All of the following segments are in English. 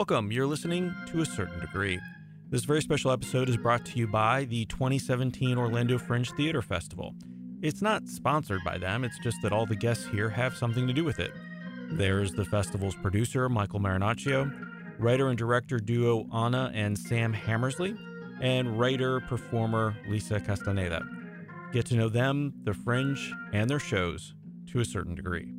Welcome. You're listening to a certain degree. This very special episode is brought to you by the 2017 Orlando Fringe Theater Festival. It's not sponsored by them, it's just that all the guests here have something to do with it. There's the festival's producer, Michael Marinaccio, writer and director duo Anna and Sam Hammersley, and writer performer Lisa Castaneda. Get to know them, the Fringe, and their shows to a certain degree.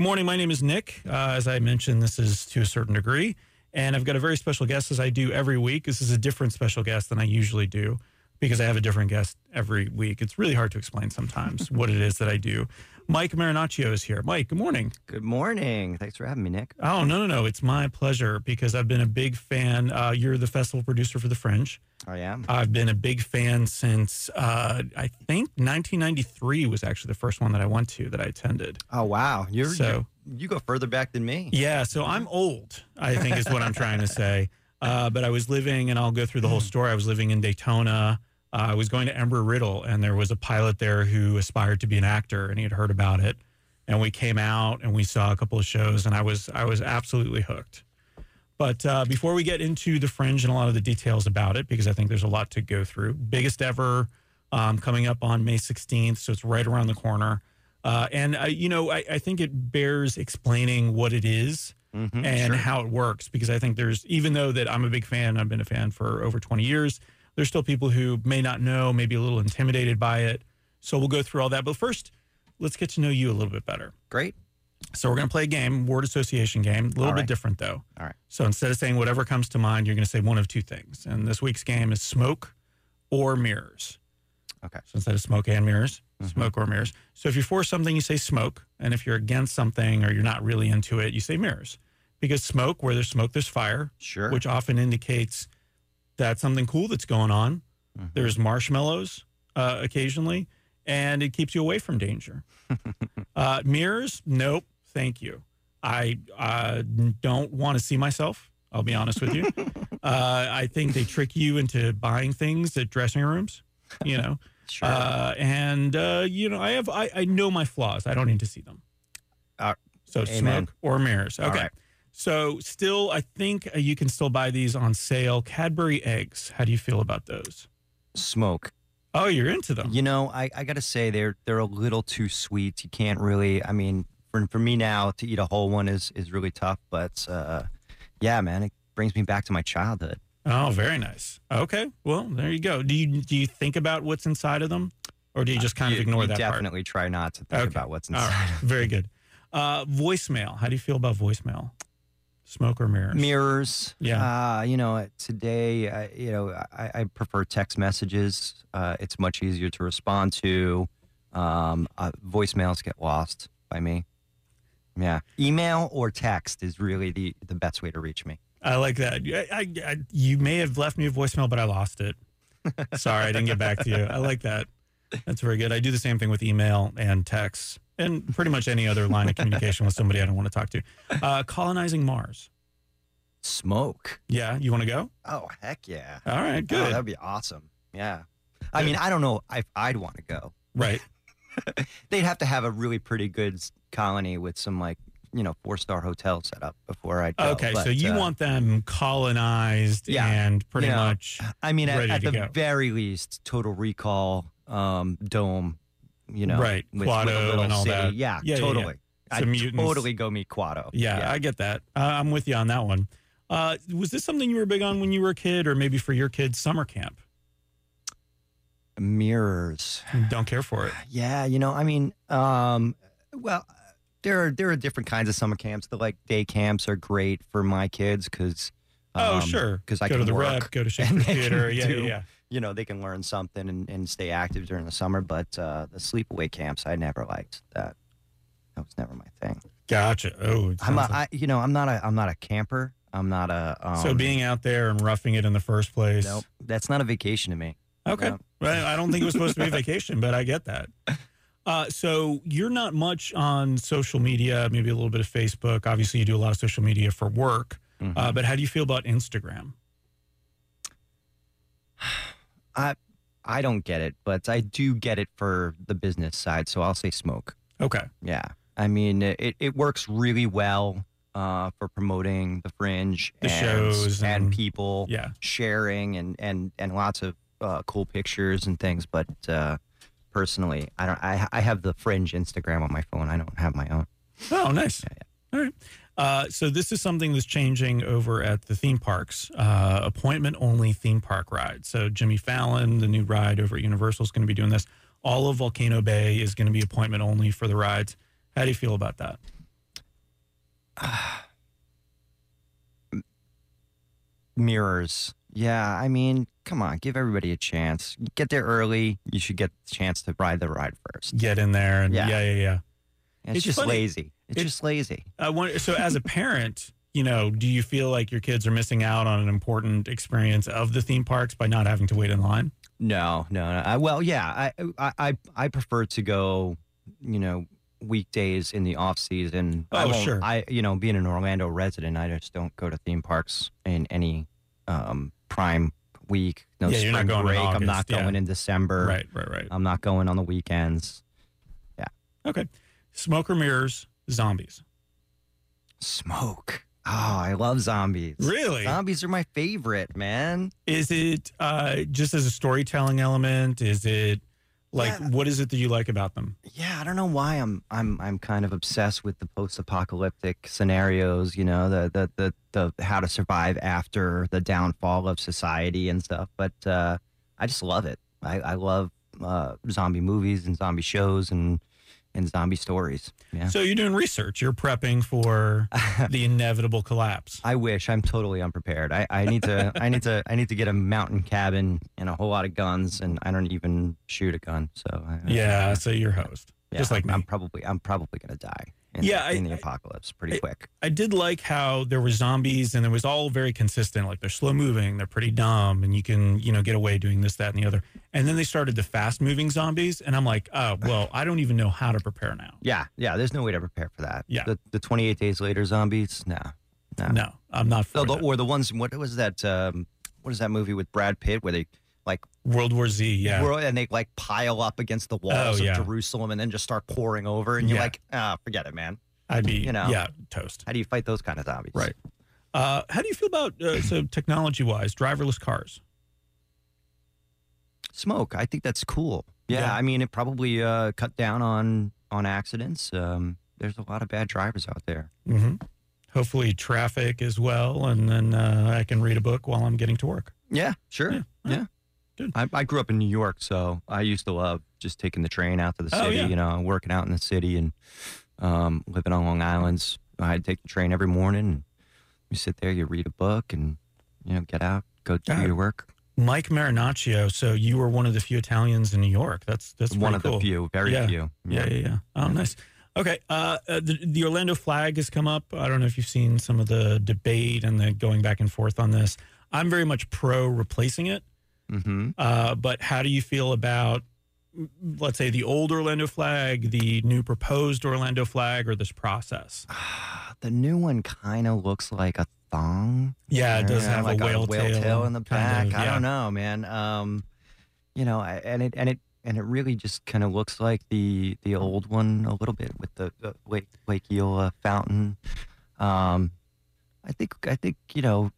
Good morning. My name is Nick. Uh, as I mentioned, this is to a certain degree. And I've got a very special guest, as I do every week. This is a different special guest than I usually do because I have a different guest every week. It's really hard to explain sometimes what it is that I do. Mike Marinaccio is here. Mike, good morning. Good morning. Thanks for having me, Nick. Oh, no, no, no. It's my pleasure because I've been a big fan. Uh, you're the festival producer for The Fringe. I am. I've been a big fan since uh, I think 1993 was actually the first one that I went to that I attended. Oh, wow. You're, So- you're- you go further back than me. Yeah, so I'm old, I think is what I'm trying to say. Uh, but I was living, and I'll go through the whole story. I was living in Daytona. Uh, I was going to Embry Riddle, and there was a pilot there who aspired to be an actor, and he had heard about it. And we came out and we saw a couple of shows, and I was I was absolutely hooked. But uh, before we get into the fringe and a lot of the details about it, because I think there's a lot to go through, biggest ever um, coming up on May 16th, so it's right around the corner. Uh, and I, you know, I, I think it bears explaining what it is Mhm, and sure. how it works because I think there's even though that I'm a big fan, I've been a fan for over 20 years. There's still people who may not know, maybe a little intimidated by it. So we'll go through all that. But first, let's get to know you a little bit better. Great. So we're going to play a game, word association game, a little bit different though. All right. So instead of saying whatever comes to mind, you're going to say one of two things. And this week's game is smoke or mirrors. Okay. So instead of smoke and mirrors, Mhm. smoke or mirrors. So if you're for something, you say smoke. And if you're against something or you're not really into it, you say mirrors. Because smoke, where there's smoke, there's fire, Sure. which often indicates that something cool that's going on. Mhm. There's marshmallows uh, occasionally, and it keeps you away from danger. uh, mirrors, nope, thank you. I uh, don't want to see myself. I'll be honest with you. uh, I think they trick you into buying things at dressing rooms. You know, Sure. uh, and uh, you know, I have I, I know my flaws. I don't need to see them. Uh, so amen. smoke or mirrors. Okay. right. So still, I think uh, you can still buy these on sale. Cadbury eggs. How do you feel about those? Smoke. Oh, you're into them. You know, I, I got to say they're they're a little too sweet. You can't really. I mean, for for me now to eat a whole one is is really tough. But uh, yeah, man, it brings me back to my childhood. Oh, very nice. Okay. Well, there you go. Do you do you think about what's inside of them, or do you just kind You- of ignore that part? Definitely try not to think Okay. about what's inside. right. Very good. Uh, voicemail. How do you feel about voicemail? Smoke or mirrors? mirrors. Yeah. Uh, you know, today, uh, you know, I, I prefer text messages. Uh, it's much easier to respond to. Um, uh, voicemails get lost by me. Yeah, email or text is really the the best way to reach me. I like that. I, I, I, you may have left me a voicemail, but I lost it. Sorry, I didn't get back to you. I like that. That's very good. I do the same thing with email and text and pretty much any other line of communication with somebody I don't want to talk to. Uh, colonizing Mars. Smoke. Yeah, you want to go? Oh heck yeah! All right, Oh, good. that'd be awesome. Yeah. I mean, I don't know if I'd want to go. right. They'd have to have a really pretty good colony with some like you know four star hotel set up before I'd go. Okay, so you uh, want them colonized Yeah. and pretty You know, much. I mean, at, at the go. very least, Total Recall, um, Dome, you know, Right, with, with Kuato little and all city. that. Yeah, Yeah, yeah, yeah. totally. I totally go meet Kuato. Yeah, I get that. Uh, I'm with you on that one. Uh, was this something you were big on when you were a kid, or maybe for your kids' summer camp? mirrors. Don't care for it. Yeah, you know, I mean, um, well, there are there are different kinds of summer camps. The like day camps are great for my kids because. Oh, sure. Because I go can to the work. rep, go to Shakespeare Theater. Yeah, yeah, yeah. You know, they can learn something and, and stay active during the summer. But uh, the sleepaway camps, I never liked that. That was never my thing. Gotcha. Oh, I'm a, like- I, you know, I'm not a, I'm not a camper. I'm not a. Um, so being out there and roughing it in the first place. Nope, that's not a vacation to me. Okay. No. Well, I don't think it was supposed to be a vacation, but I get that. Uh, so you're not much on social media, maybe a little bit of Facebook. Obviously, you do a lot of social media for work. Mhm. Uh, but how do you feel about Instagram? I I don't get it, but I do get it for the business side. So I'll say smoke. Okay. Yeah. I mean, it, it works really well uh, for promoting the fringe The and, shows and, and- people Yeah. sharing and, and, and lots of uh, cool pictures and things. But uh, personally, I don't. I, I have the fringe Instagram on my phone. I don't have my own. Oh, nice. Yeah. All right. Uh, so this is something that's changing over at the theme parks. Uh, appointment only theme park ride. So Jimmy Fallon, the new ride over at Universal, is going to be doing this. All of Volcano Bay is going to be appointment only for the rides. How do you feel about that? Mirrors. Yeah, I mean, come on, give everybody a chance. Get there early. You should get the chance to ride the ride first. Get in there and yeah, Yeah. yeah, yeah. It's, It's just funny. lazy. It's It- just lazy. I wonder, so as a parent, you know, do you feel like your kids are missing out on an important experience of the theme parks by not having to wait in line? No, no, no. I, well, yeah, I, I, I, I prefer to go, you know, weekdays in the off season. Oh, won't- sure. I, you know, being an Orlando resident, I just don't go to theme parks in any um, prime week. No Yeah, spring you're not going in break. I'm not August, yeah. going in December. Right, right, right. I'm not going on the weekends. Yeah. Okay. Smoke or mirrors, zombies. Smoke. Oh, I love zombies. Really? Zombies are my favorite, man. Is it uh, just as a storytelling element? Is it like Yeah. what is it that you like about them? Yeah, I don't know why I'm I'm I'm kind of obsessed with the post-apocalyptic scenarios. You know, the the the, the how to survive after the downfall of society and stuff. But uh, I just love it. I, I love uh, zombie movies and zombie shows and and zombie stories. Yeah. So you're doing research. You're prepping for the inevitable collapse. I wish I'm totally unprepared. I, I need to I need to I need to get a mountain cabin and a whole lot of guns, and I don't even shoot a gun. So I, Yeah. So you're host, yeah, just like I'm, me. I'm probably I'm probably gonna die. In, Yeah, I- in the apocalypse, pretty quick. I did like how there were zombies and it was all very consistent. Like they're slow moving, they're pretty dumb, and you can, you know, get away doing this, that, and the other. And then they started the fast moving zombies, and I'm like, oh, well, I don't even know how to prepare now. Yeah, yeah. There's no way to prepare for that. Yeah. The the 28 days later zombies. No, no. No, I'm not for No, the, that. or the ones. What was that? Um, what is that movie with Brad Pitt where they like World War Z. Yeah. whirl- and they like pile up against the walls Oh, yeah. of Jerusalem and then just start pouring over, and you're Yeah. like, ah, forget it, man. I'd be, you know. yeah, toast. How do you fight those kind of zombies? Right. Uh, how do you feel about uh, so technology wise, driverless cars? Smoke. I think that's cool. Yeah, Yeah. I mean, it probably uh, cut down on on accidents. Um, there's a lot of bad drivers out there. hmm Hopefully, traffic as well, and then uh, I can read a book while I'm getting to work. Yeah, sure. Yeah, Yeah. Yeah. I, I grew up in New York, so I used to love just taking the train out to the city, Oh, city, yeah. you know, working out in the city and um, living on Long Island. I'd take the train every morning and you sit there, you read a book and, you know, get out, go do Yeah. your work. Mike Marinaccio. So you were one of the few Italians in New York. That's that's One of cool. the few, very Yeah. few. Yeah, yeah, yeah. Oh, nice. Okay. Uh, uh, the, the Orlando flag has come up. I don't know if you've seen some of the debate and the going back and forth on this. I'm very much pro replacing it. Hmm Uh, but how do you feel about, let's say, the old Orlando flag, the new proposed Orlando flag, or this process? The new one kind of looks like a thong. Yeah, it does Yeah, have like a whale, tail, in the kind back. of, I don't know, man. Um, you know, I- and it and it and it really just kind of looks like the the old one a little bit with the, the Lake Lake Eola fountain. Um, I think I think you know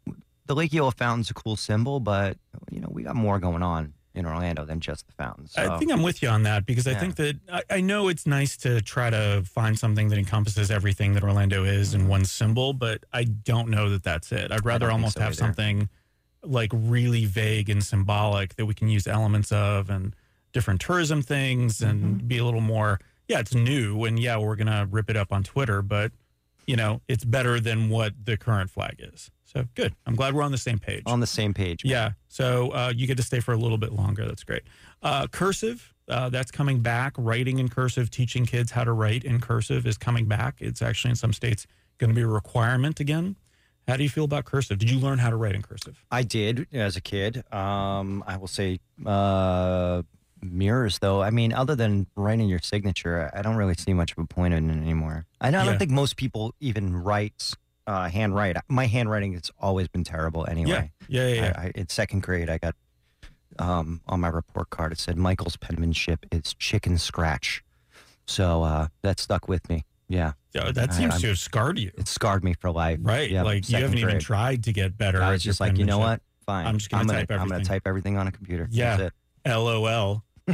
the Lake Eola fountain's a cool symbol, but you know we got more going on in Orlando than just the fountains. So. I think I'm with you on that because I think that I, I know it's nice to try to find something that encompasses everything that Orlando is in one symbol, but I don't know that that's it. I'd rather almost so have either. something like really vague and symbolic that we can use elements of and different tourism things and Mm-hmm. be a little more, yeah, it's new and yeah, we're going to rip it up on Twitter, but you know, it's better than what the current flag is. So good. I'm glad we're on the same page. on the same page. man. Yeah. So uh, you get to stay for a little bit longer. That's great. Uh, cursive, uh, that's coming back. Writing in cursive, teaching kids how to write in cursive is coming back. It's actually in some states going to be a requirement again. How do you feel about cursive? Did you learn how to write in cursive? I did as a kid. Um, I will say uh, mirrors, though. I mean, other than writing your signature, I don't really see much of a point in it anymore. I don't, I Yeah. don't think most people even write uh, handwrite. My handwriting has always been terrible anyway. Yeah. Yeah. Yeah. I, I, in second grade, I got um, on my report card. It said Michael's penmanship is chicken scratch. So uh, that stuck with me. Yeah, Yeah, that seems I'm- to have scarred you, it scarred me for life. right? Yeah, like you haven't even tried to get better. I was just like, you know what? Fine. I'm just gonna gonna, type I'm gonna everything. type everything on a computer. Yeah. LOL.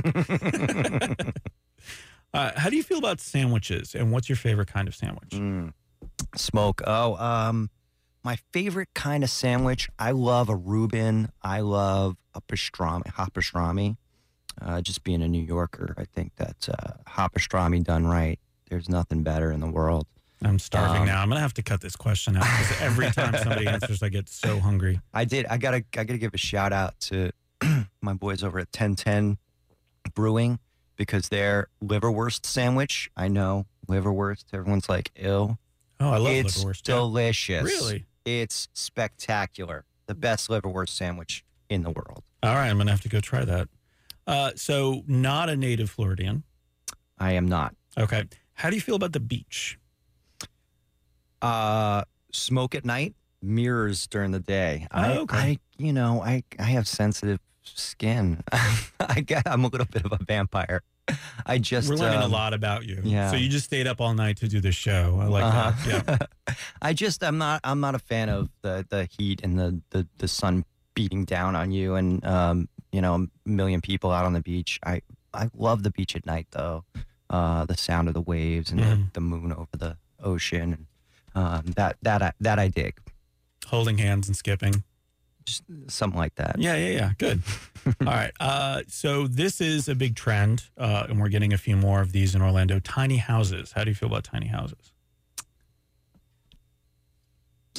Uh, how do you feel about sandwiches, and what's your favorite kind of sandwich? Mm. Smoke. Oh, um, my favorite kind of sandwich. I love a Reuben. I love a pastrami, hot pastrami. Uh, just being a New Yorker, I think that uh, hot pastrami done right. There's nothing better in the world. I'm starving Um, now. I'm gonna have to cut this question out because every time somebody answers, I get so hungry. I did. I gotta. I gotta give a shout out to my boys over at 1010 Brewing because their liverwurst sandwich. I know liverwurst. Everyone's like, ill. Oh, I love it's liverwurst. delicious. Really? It's spectacular. The best liverwurst sandwich in the world. All right, I'm gonna have to go try that. Uh, so, not a native Floridian. I am not. Okay. How do you feel about the beach? Uh, smoke at night, mirrors during the day. I, Oh, okay. I, you know, I, I have sensitive skin. I get, I'm a little bit of a vampire. I just We're learning um, a lot about you. yeah. So you just stayed up all night to do this show. I like that. Yeah. Uh-huh. I just I'm not I'm not a fan of the the heat and the the, the sun beating down on you and um you know a million people out on the beach. I I love the beach at night though. Uh, the sound of the waves and Mhm. the, the moon over the ocean and um, that that I, that I dig. Holding hands and skipping. Just something like that. Yeah, yeah, yeah. Good. All right. Uh, so this is a big trend, uh, and we're getting a few more of these in Orlando. Tiny houses. How do you feel about tiny houses?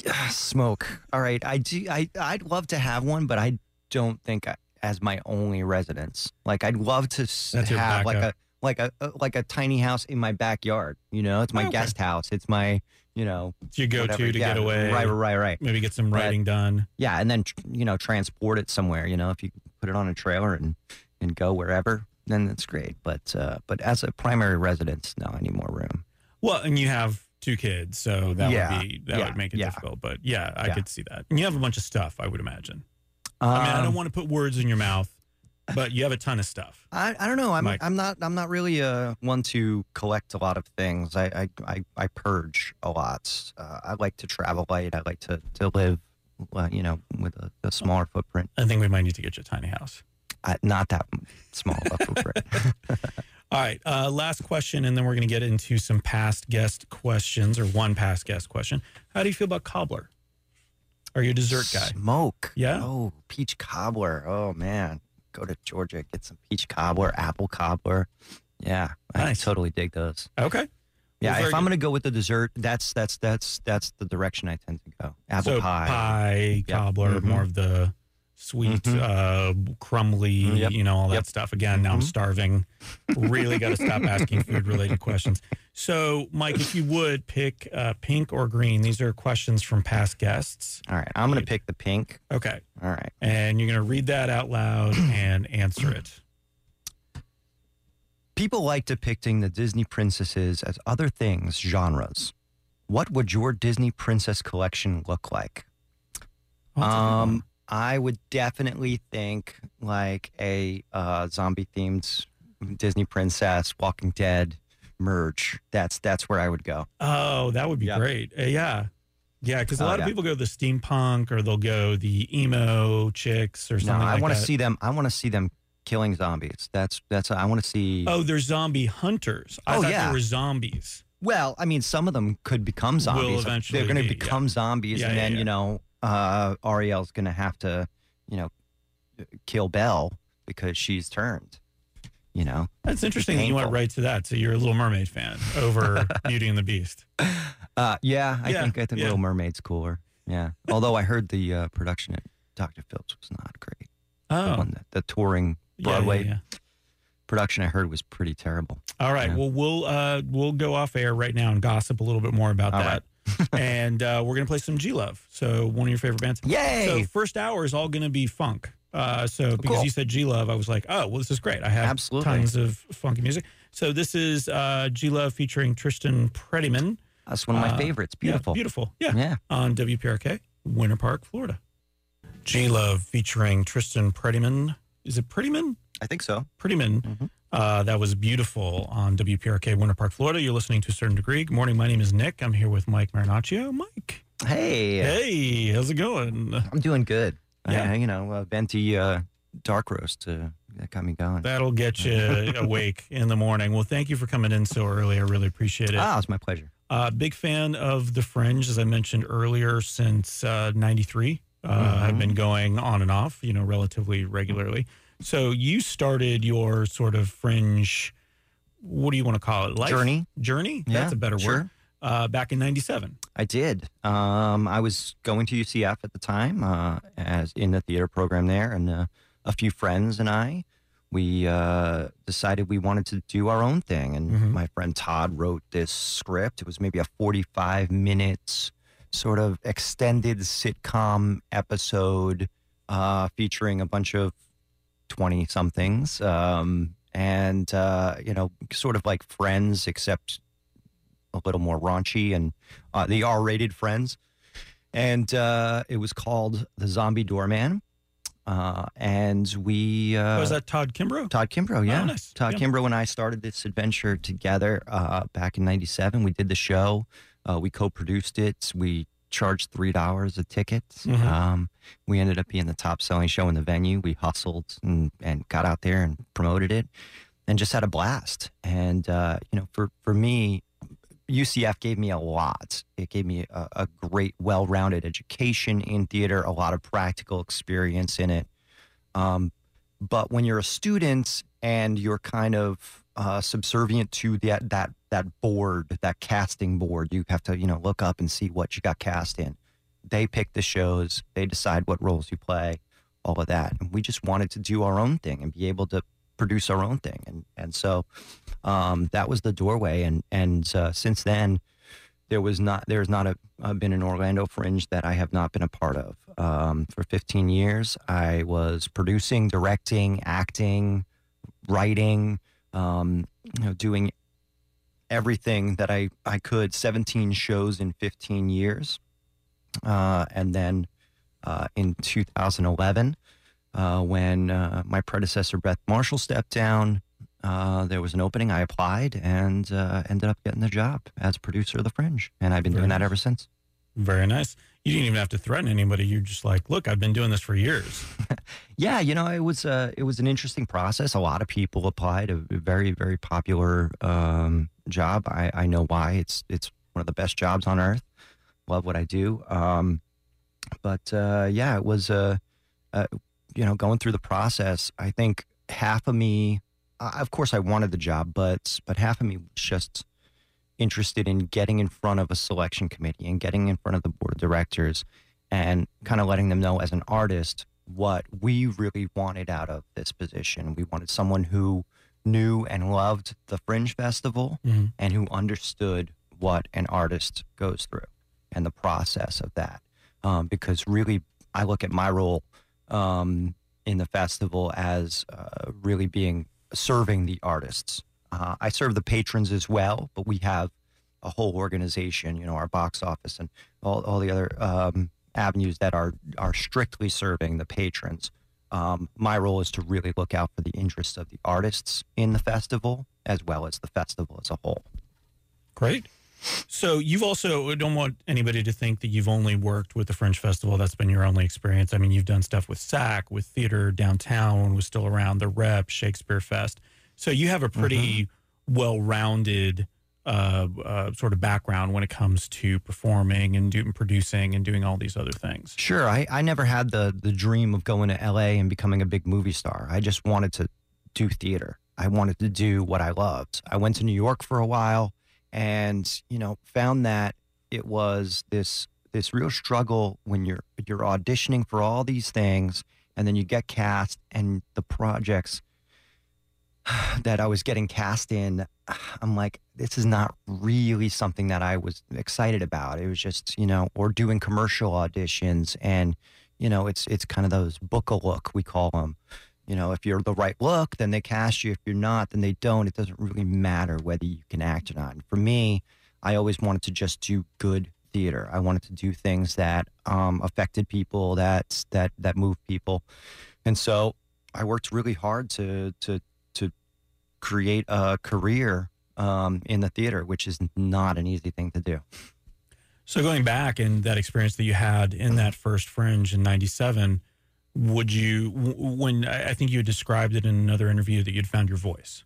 Ah, Smoke. All right. I do. I I'd love to have one, but I don't think I, as my only residence. Like I'd love to That's have like a. like a, a like a tiny house in my backyard. You know, it's my Okay. guest house. It's my you know It's your go-to whatever. to Yeah, get away. Right, right, right. Maybe get some But- writing done. Yeah, and then you know transport it somewhere. You know, if you put it on a trailer and and go wherever, then that's great. But uh, but as a primary residence, no, I need more room. Well, and you have two kids, so that Yeah, would be that yeah, would make it difficult. But yeah, I could see that. And you have a bunch of stuff, I would imagine. I mean, I don't Um, want to put words in your mouth, but you have a ton of stuff. I, I don't know. I'm Mike. I'm not I'm not really a one to collect a lot of things. I I, I, I purge a lot. Uh, I like to travel light. I like to to live, uh, you know, with a, a smaller footprint. I think we might need to get you a tiny house. Uh, not that small a footprint. All right. Uh, last question, and then we're going to get into some past guest questions or one past guest question. How do you feel about cobbler? Are you a dessert guy? Smoke. Yeah? Oh, peach cobbler. Oh man, go to Georgia, get some peach cobbler, apple cobbler. Yeah, Nice. I totally dig those. Okay. Yeah, if I'm gonna go with the dessert, that's that's that's that's the direction I tend to go. Apple so pie. pie, Yep. cobbler, Mhm. more of the sweet, Mhm. uh, crumbly, Yep. you know, all that Yep. stuff. Again, now I'm Mhm. starving. really got to stop asking food related questions. So, Mike, if you would pick uh, pink or green, these are questions from past guests. All right, I'm gonna pick the pink. Okay. All right. And you're going to read that out loud and answer it. People like depicting the Disney princesses as other things, genres. What would your Disney princess collection look like? That's a good um. I would definitely think like a uh, zombie themed Disney princess, Walking Dead merge. That's that's where I would go. Oh, that would be Yeah. great. Uh, yeah. Yeah, because a Oh, lot yeah. of people go the steampunk or they'll go the emo chicks or something. No, something I like want to see them. I want to see them killing zombies. That's that's. I want to see. Oh, they're zombie hunters. I Oh, thought yeah. they were zombies. Well, I mean, some of them could become zombies. eventually They're going be, to yeah. become zombies, Yeah, and yeah, then yeah. you know, uh, Ariel's going to have to, you know, kill Belle because she's turned. You know, That's interesting that you went right to that. So you're a Little Mermaid fan over Beauty and the Beast. uh, yeah, I Yeah, think I think yeah. Little Mermaid's cooler. Yeah, although I heard the uh, production at Dr. Phillips was not great. The Oh, one that the touring Broadway yeah. production I heard was pretty terrible. All right. Well, we'll uh, we'll go off air right now and gossip a little bit more about All that. and uh, we're gonna play some G Love. So one of your favorite bands. Yay! So first hour is all going to be funk. Uh, so because cool. you said G Love, I was like, oh, well, this is great. I have Absolutely. tons of funky music. So this is uh, G Love featuring Tristan Prettyman. That's one of my uh, favorites. Yeah, Beautiful. beautiful. Yeah. Yeah. On WPRK, Winter Park, Florida. G Love featuring Tristan Prettyman. is it Prettyman? I think so. Prettyman. Mhm. Uh, that was beautiful on WPRK, Winter Park, Florida. You're listening to a certain degree. Good morning. My name is Nick. I'm here with Mike Marinaccio. Mike. Hey, Hey, how's it going? I'm doing good. Yeah. I, you know, uh, venti uh, dark roast uh, that got me going. That'll get you awake in the morning. Well, thank you for coming in so early. I really appreciate it. Ah, it's my pleasure. Uh, big fan of The Fringe, as I mentioned earlier, since uh, 93. Uh, I've Mhm. been going on and off, you know, relatively regularly. So you started your sort of Fringe, what do you want to call it? Life? Journey. Journey? Yeah, That's a better sure. word. Uh, back in 97. I did. Um, I was going to UCF at the time, uh, as in the theater program there, and uh, a few friends and I, we uh, decided we wanted to do our own thing. And Mhm. my friend Todd wrote this script. It was maybe a forty-five minutes sort of extended sitcom episode uh, featuring a bunch of twenty somethings, um, and uh, you know, sort of like Friends, except a little more raunchy and uh, the R-rated Friends, and uh, it was called The Zombie Doorman. Uh, and we uh, was that Todd Kimbrough? Todd Kimbrough, yeah. Oh, nice. Todd Yeah. Kimbrough and I started this adventure together uh, back in '97. We did the show. Uh, we co-produced it. We charged three dollars a ticket. Mhm. Um, we ended up being the top-selling show in the venue. We hustled and, and got out there and promoted it, and just had a blast. And uh, you know, for for me, UCF gave me a lot. It gave me a, a great, well-rounded education in theater, a lot of practical experience in it. Um, but when you're a student and you're kind of uh, subservient to that that that board, that casting board, you have to you know look up and see what you got cast in. They pick the shows, they decide what roles you play, all of that, and we just wanted to do our own thing and be able to produce our own thing, and and so um, that was the doorway, and and uh, since then. There was not. There's not a, uh, been an Orlando Fringe that I have not been a part of. Um, for 15 years, I was producing, directing, acting, writing, um, you know, doing everything that I, I could, 17 shows in 15 years. Uh, and then uh, in 2011, uh, when uh, my predecessor, Beth Marshall, stepped down, uh, there was an opening. I applied and uh, ended up getting the job as producer of The Fringe. And I've been Very doing that ever since. Very nice. You didn't even have to threaten anybody. You're just like, look, I've been doing this for years. Yeah, you know, it was uh, it was an interesting process. A lot of people applied. A very very popular um, job. I, I know why. It's it's one of the best jobs on earth. Love what I do. Um, but uh, yeah, it was uh, uh, you know going through the process. I think half of me, uh, of course, I wanted the job, but but half of me was just interested in getting in front of a selection committee and getting in front of the board of directors and kind of letting them know as an artist what we really wanted out of this position. We wanted someone who knew and loved the Fringe Festival Mhm. and who understood what an artist goes through and the process of that. Um, because really, I look at my role um, in the festival as uh, really being serving the artists. Uh, I serve the patrons as well, but we have a whole organization, you know, our box office and all, all the other um, avenues that are are strictly serving the patrons. Um, my role is to really look out for the interests of the artists in the festival as well as the festival as a whole. Great. So you've also I don't want anybody to think that you've only worked with the Fringe Festival. That's been your only experience. I mean, you've done stuff with SAK, with theater downtown was still around, the Rep, Shakespeare Fest. So you have a pretty well-rounded uh, uh, sort of background when it comes to performing and doing producing and doing all these other things. Sure, I, I never had the the dream of going to LA and becoming a big movie star. I just wanted to do theater. I wanted to do what I loved. I went to New York for a while and, you know, found that it was this this real struggle when you're you're auditioning for all these things and then you get cast and the projects that I was getting cast in, I'm like, this is not really something that I was excited about. It was just, you know, or doing commercial auditions, and you know, it's it's kind of those book a look we call them. You know, if you're the right look, then they cast you. If you're not, then they don't. It doesn't really matter whether you can act or not. And for me, I always wanted to just do good theater. I wanted to do things that um, affected people, that that that moved people, and so I worked really hard to to to create a career um, in the theater, which is not an easy thing to do. So going back and that experience that you had in that first Fringe in '97, would you when I think you had described it in another interview that you'd found your voice?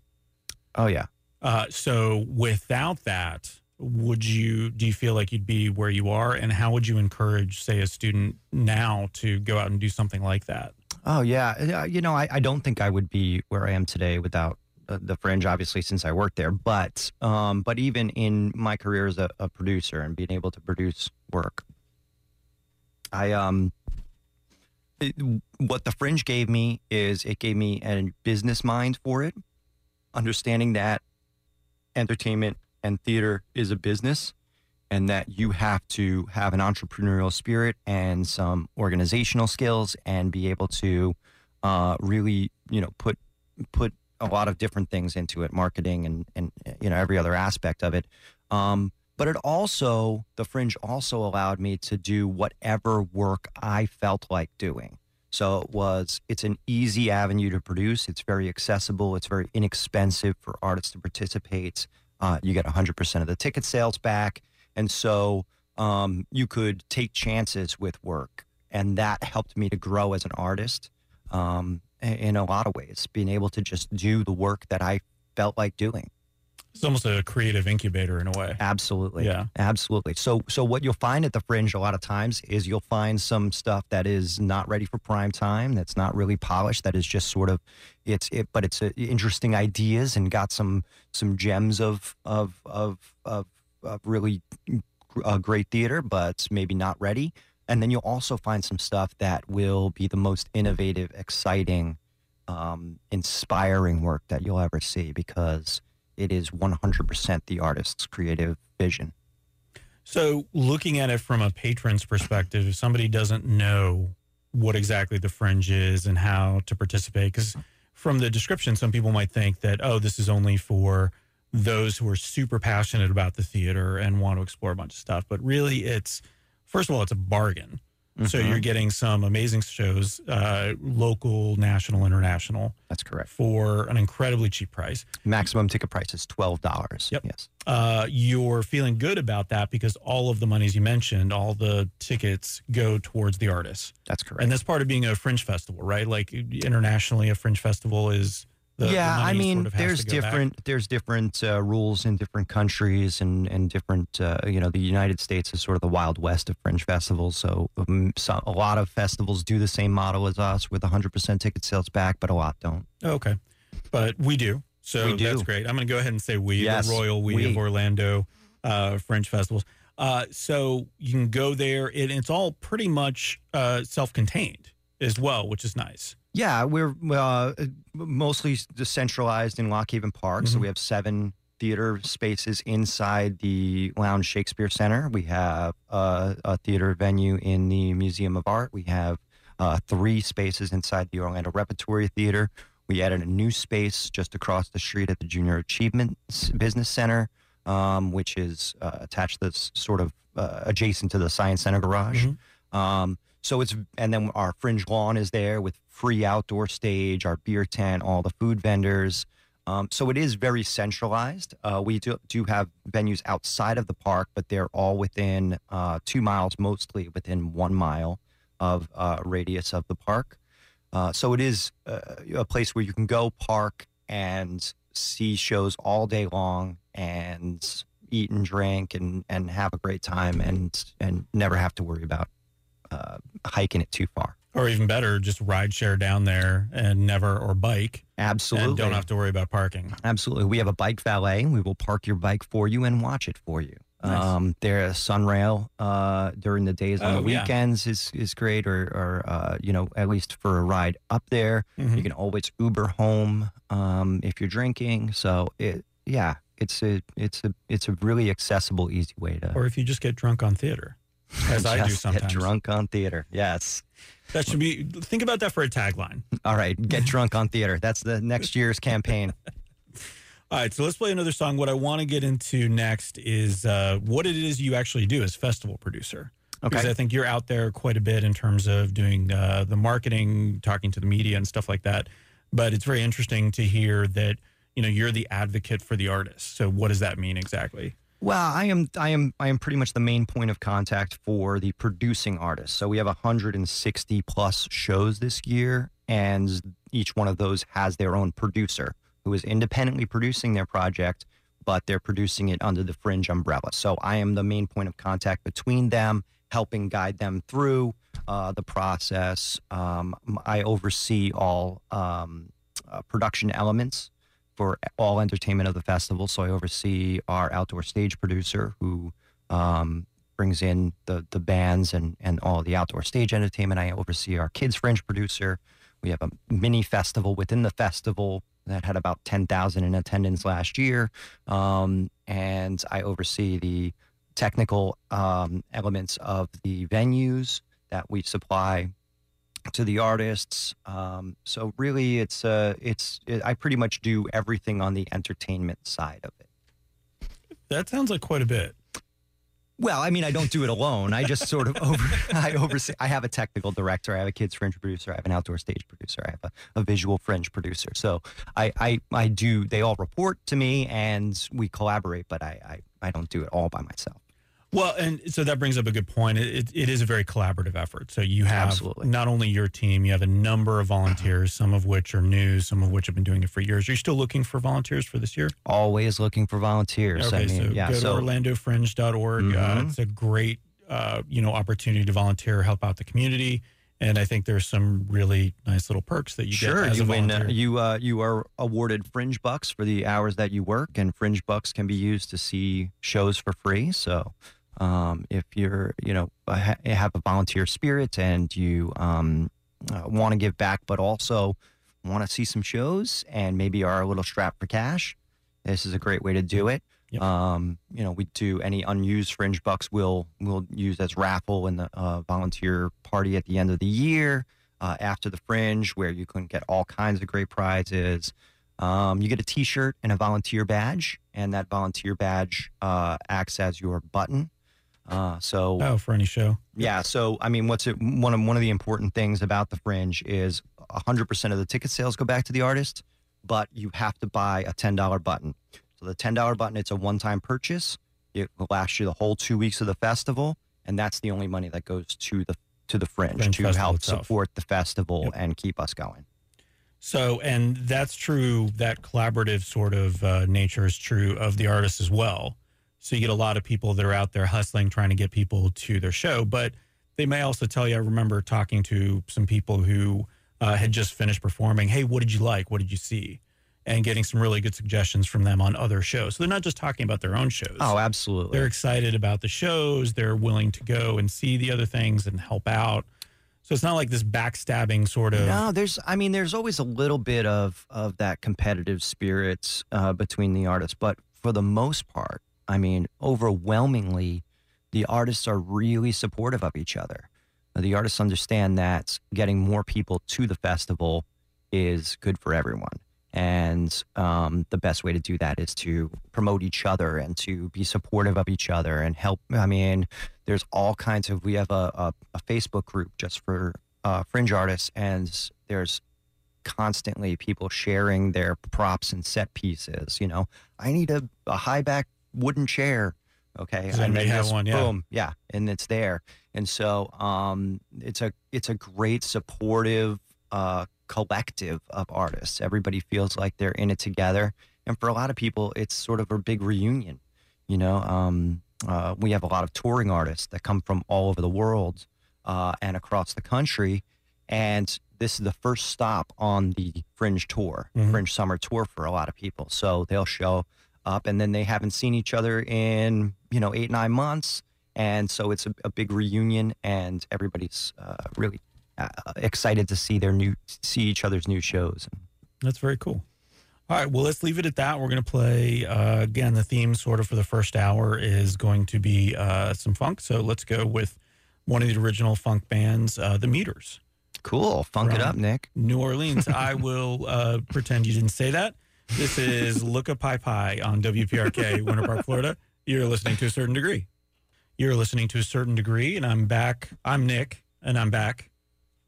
Oh yeah. Uh, so without that, would you do you feel like you'd be where you are, and how would you encourage, say, a student now to go out and do something like that? Oh yeah, you know, I, I don't think I would be where I am today without the Fringe, obviously, since I worked there. But um, but even in my career as a, a producer and being able to produce work, I um, it, what the Fringe gave me is it gave me a business mind for it, understanding that entertainment and theater is a business and that you have to have an entrepreneurial spirit and some organizational skills and be able to uh, really you know put put a lot of different things into it, marketing and and you know every other aspect of it. Um, but it also the fringe also allowed me to do whatever work I felt like doing. So it was it's an easy avenue to produce. It's very accessible. It's very inexpensive for artists to participate. Uh, you get 100% of the ticket sales back, and so um, you could take chances with work, and that helped me to grow as an artist. Um, in a lot of ways, being able to just do the work that I felt like doing. It's almost a creative incubator in a way. Absolutely. Yeah. Absolutely. So so what you'll find at the fringe a lot of times is you'll find some stuff that is not ready for prime time, that's not really polished, that is just sort of it's it but it's a, interesting ideas and got some some gems of of of of, of really uh, great theater, but maybe not ready. And then you'll also find some stuff that will be the most innovative, exciting, um, inspiring work that you'll ever see because it is 100% the artist's creative vision. So, looking at it from a patron's perspective, if somebody doesn't know what exactly the fringe is and how to participate, because from the description, some people might think that, oh, this is only for those who are super passionate about the theater and want to explore a bunch of stuff. But really, it's first of all, it's a bargain. Mm-hmm. So you're getting some amazing shows, uh, local, national, international. That's correct. For an incredibly cheap price. Maximum ticket price is twelve dollars. Yep. Yes. Uh, you're feeling good about that because all of the monies you mentioned, all the tickets go towards the artists. That's correct. And that's part of being a fringe festival, right? Like internationally, a fringe festival is the, yeah, the I mean, sort of there's different there's different uh, rules in different countries and and different. Uh, you know, the United States is sort of the wild west of fringe festivals. So, um, so a lot of festivals do the same model as us with 100% ticket sales back, but a lot don't. Okay, but we do. So we do. that's great. I'm going to go ahead and say we, yes, the Royal We, we. of Orlando uh, Fringe Festivals. Uh, so you can go there. It, it's all pretty much uh, self-contained as well, which is nice. Yeah, we're uh, mostly decentralized in Loch Haven Park. Mm-hmm. So we have seven theater spaces inside the Lowndes Shakespeare Center. We have uh, a theater venue in the Museum of Art. We have uh, three spaces inside the Orlando Repertory Theater. We added a new space just across the street at the Junior Achievement Business Center, um, which is uh, attached to this sort of uh, adjacent to the Science Center garage. Mm-hmm. Um, so it's and then our fringe lawn is there with free outdoor stage, our beer tent, all the food vendors. Um, so it is very centralized. Uh, we do, do have venues outside of the park, but they're all within uh, two miles, mostly within one mile of uh, radius of the park. Uh, so it is uh, a place where you can go park and see shows all day long and eat and drink and, and have a great time and and never have to worry about uh, hiking it too far. Or even better, just ride share down there and never or bike. Absolutely. And don't have to worry about parking. Absolutely. We have a bike valet. We will park your bike for you and watch it for you. Nice. Um, there's Sunrail uh, during the days on oh, the weekends yeah. is is great, or or uh, you know at least for a ride up there. Mm-hmm. You can always Uber home um, if you're drinking. So it yeah, it's a it's a it's a really accessible, easy way to. Or if you just get drunk on theater as I do sometimes. Get drunk on theater. Yes. That should be. Think about that for a tagline. All right, get drunk on theater. That's the next year's campaign. All right, so let's play another song. What I want to get into next is uh, what it is you actually do as festival producer. because Okay. I think you're out there quite a bit in terms of doing uh, the marketing, talking to the media and stuff like that. But it's very interesting to hear that you know you're the advocate for the artist. So what does that mean exactly? Well, I am I am I am pretty much the main point of contact for the producing artists. So we have 160 plus shows this year and each one of those has their own producer who is independently producing their project, but they're producing it under the Fringe umbrella. So I am the main point of contact between them, helping guide them through uh, the process. Um, I oversee all um, uh, production elements for all entertainment of the festival. So I oversee our outdoor stage producer who um, brings in the the bands and and all the outdoor stage entertainment. I oversee our kids fringe producer. We have a mini festival within the festival that had about ten thousand in attendance last year, um, and I oversee the technical um, elements of the venues that we supply to the artists. Um, so really, it's uh, it's it, I pretty much do everything on the entertainment side of it. That sounds like quite a bit. Well, I mean, I don't do it alone. I just sort of over. I oversee. I have a technical director. I have a kids fringe producer. I have an outdoor stage producer. I have a, a visual fringe producer. So I, I I do. They all report to me, and we collaborate. But I I, I don't do it all by myself. Well, and so that brings up a good point. It, it, it is a very collaborative effort. So you have Absolutely. not only your team, you have a number of volunteers, some of which are new, some of which have been doing it for years. Are you still looking for volunteers for this year? Always looking for volunteers. Okay, I mean, so yeah. go So to orlandofringe.org. Uh, Mhm. it's a great, uh, you know, opportunity to volunteer, help out the community. And I think there's some really nice little perks that you sure, get as you a win. volunteer. Uh, you uh, you are awarded fringe bucks for the hours that you work, and fringe bucks can be used to see shows for free. So, um, if you're you know have a volunteer spirit and you um, uh, want to give back, but also want to see some shows and maybe are a little strapped for cash, this is a great way to do it. Yep. Um, you know, we do any unused fringe bucks we'll we'll use as raffle in the uh, volunteer party at the end of the year uh, after the fringe, where you can get all kinds of great prizes. Um, you get a T-shirt and a volunteer badge, and that volunteer badge uh, acts as your button. Uh, so oh, for any show. yeah. So I mean, what's it, one of one of the important things about the Fringe is 100 percent of the ticket sales go back to the artist, but you have to buy a ten dollar button. So the ten dollar button, it's a one time purchase. It will last you the whole two weeks of the festival, and that's the only money that goes to the to the Fringe, Fringe to help itself. support the festival Yep. and keep us going. So, and that's true. That collaborative sort of uh, nature is true of the artists as well. So you get a lot of people that are out there hustling, trying to get people to their show, but they may also tell you. I remember talking to some people who uh, had just finished performing. Hey, what did you like? What did you see? And getting some really good suggestions from them on other shows. So they're not just talking about their own shows. Oh, absolutely. they're excited about the shows. They're willing to go and see the other things and help out. So it's not like this backstabbing sort of. No, there's. I mean, there's always a little bit of of that competitive spirit uh, between the artists, but for the most part, I mean, overwhelmingly, the artists are really supportive of each other. The artists understand that getting more people to the festival is good for everyone. And um, the best way to do that is to promote each other and to be supportive of each other and help. I mean, there's all kinds of, we have a, a, a Facebook group just for uh, fringe artists, and there's constantly people sharing their props and set pieces. You know, I need a, a high back wooden chair. Okay. Does anybody have one? Yeah. Boom. Yeah. And it's there. And so um, it's a it's a great supportive uh, collective of artists. Everybody feels like they're in it together. And for a lot of people, it's sort of a big reunion. You know, um, uh, we have a lot of touring artists that come from all over the world uh, and across the country. And this is the first stop on the Fringe tour, Mhm. Fringe summer tour for a lot of people. So they'll show up and then they haven't seen each other in, you know, eight, nine months. And so it's a, a big reunion and everybody's uh, really uh, excited to see their new, see each other's new shows. That's very cool. All right, well, let's leave it at that. We're going to play uh, again. The theme, sort of, for the first hour is going to be uh, some funk. So let's go with one of the original funk bands, uh, The Meters, Cool. Funk it up, Nick. New Orleans. I will uh, pretend you didn't say that. This is Look-Ka Py Py on WPRK, Winter Park, Florida. You're listening to a certain degree. You're listening to a certain degree, and I'm back. I'm Nick, and I'm back.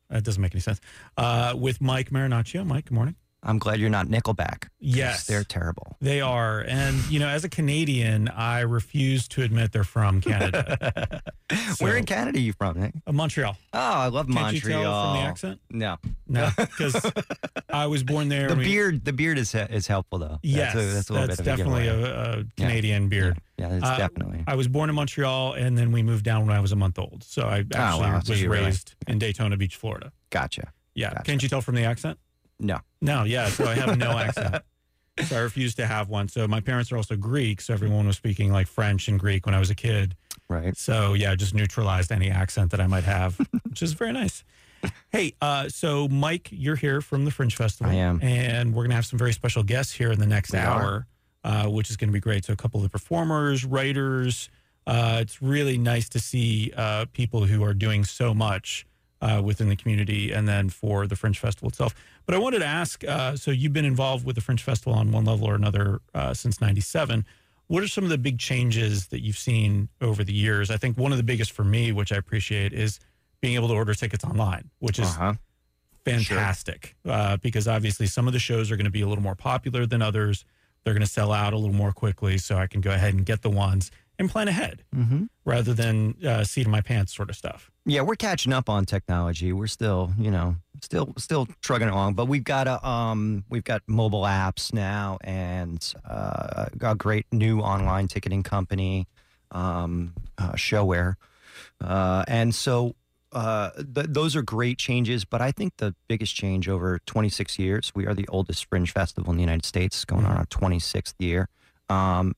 That doesn't make any sense. Uh, with Mike Marinaccio. Mike, good morning. I'm glad you're not Nickelback. Yes. they're terrible. They are. And, you know, as a Canadian, I refuse to admit they're from Canada. Where in Canada are you from, Nick? Uh, Montreal. Oh, I love Montreal. Can't Montreal. you tell from the accent? No, No, because I was born there. the we- beard. The beard is is helpful though. Yes, that's a, that's a little bit of a definitely a, a Canadian beard. Yeah, it's Uh, definitely. I was born in Montreal, and then we moved down when I was a month old. So I actually Oh, wow. So was really- raised in Daytona Beach, Florida. Gotcha. Yeah, Gotcha. can't you tell from the accent? No. No, yeah. So I have no accent. So I refuse to have one. So my parents are also Greek, so everyone was speaking like French and Greek when I was a kid. Right. So yeah, just neutralized any accent that I might have, which is very nice. Hey, uh, so Mike, you're here from the Fringe Festival. I am. and we're gonna have some very special guests here in the next We hour, uh, which is gonna be great. So a couple of the performers, writers. Uh, it's really nice to see uh, people who are doing so much uh, within the community, and then for the Fringe Festival itself. But I wanted to ask. Uh, so you've been involved with the Fringe Festival on one level or another uh, since '97. What are some of the big changes that you've seen over the years? I think one of the biggest for me, which I appreciate, is being able to order tickets online, which is Uh-huh. fantastic uh, because obviously some of the shows are going to be a little more popular than others. They're going to sell out a little more quickly, so I can go ahead and get the ones and plan ahead Mm-hmm. rather than uh, seat in my pants sort of stuff. Yeah, we're catching up on technology. We're still, you know, still still trugging along, but we've got a um we've got mobile apps now and uh, a great new online ticketing company, um, uh, ShoWare, uh, and so uh, th- those are great changes. But I think the biggest change over 26 years, we are the oldest fringe festival in the United States, going on our 26th year. Um,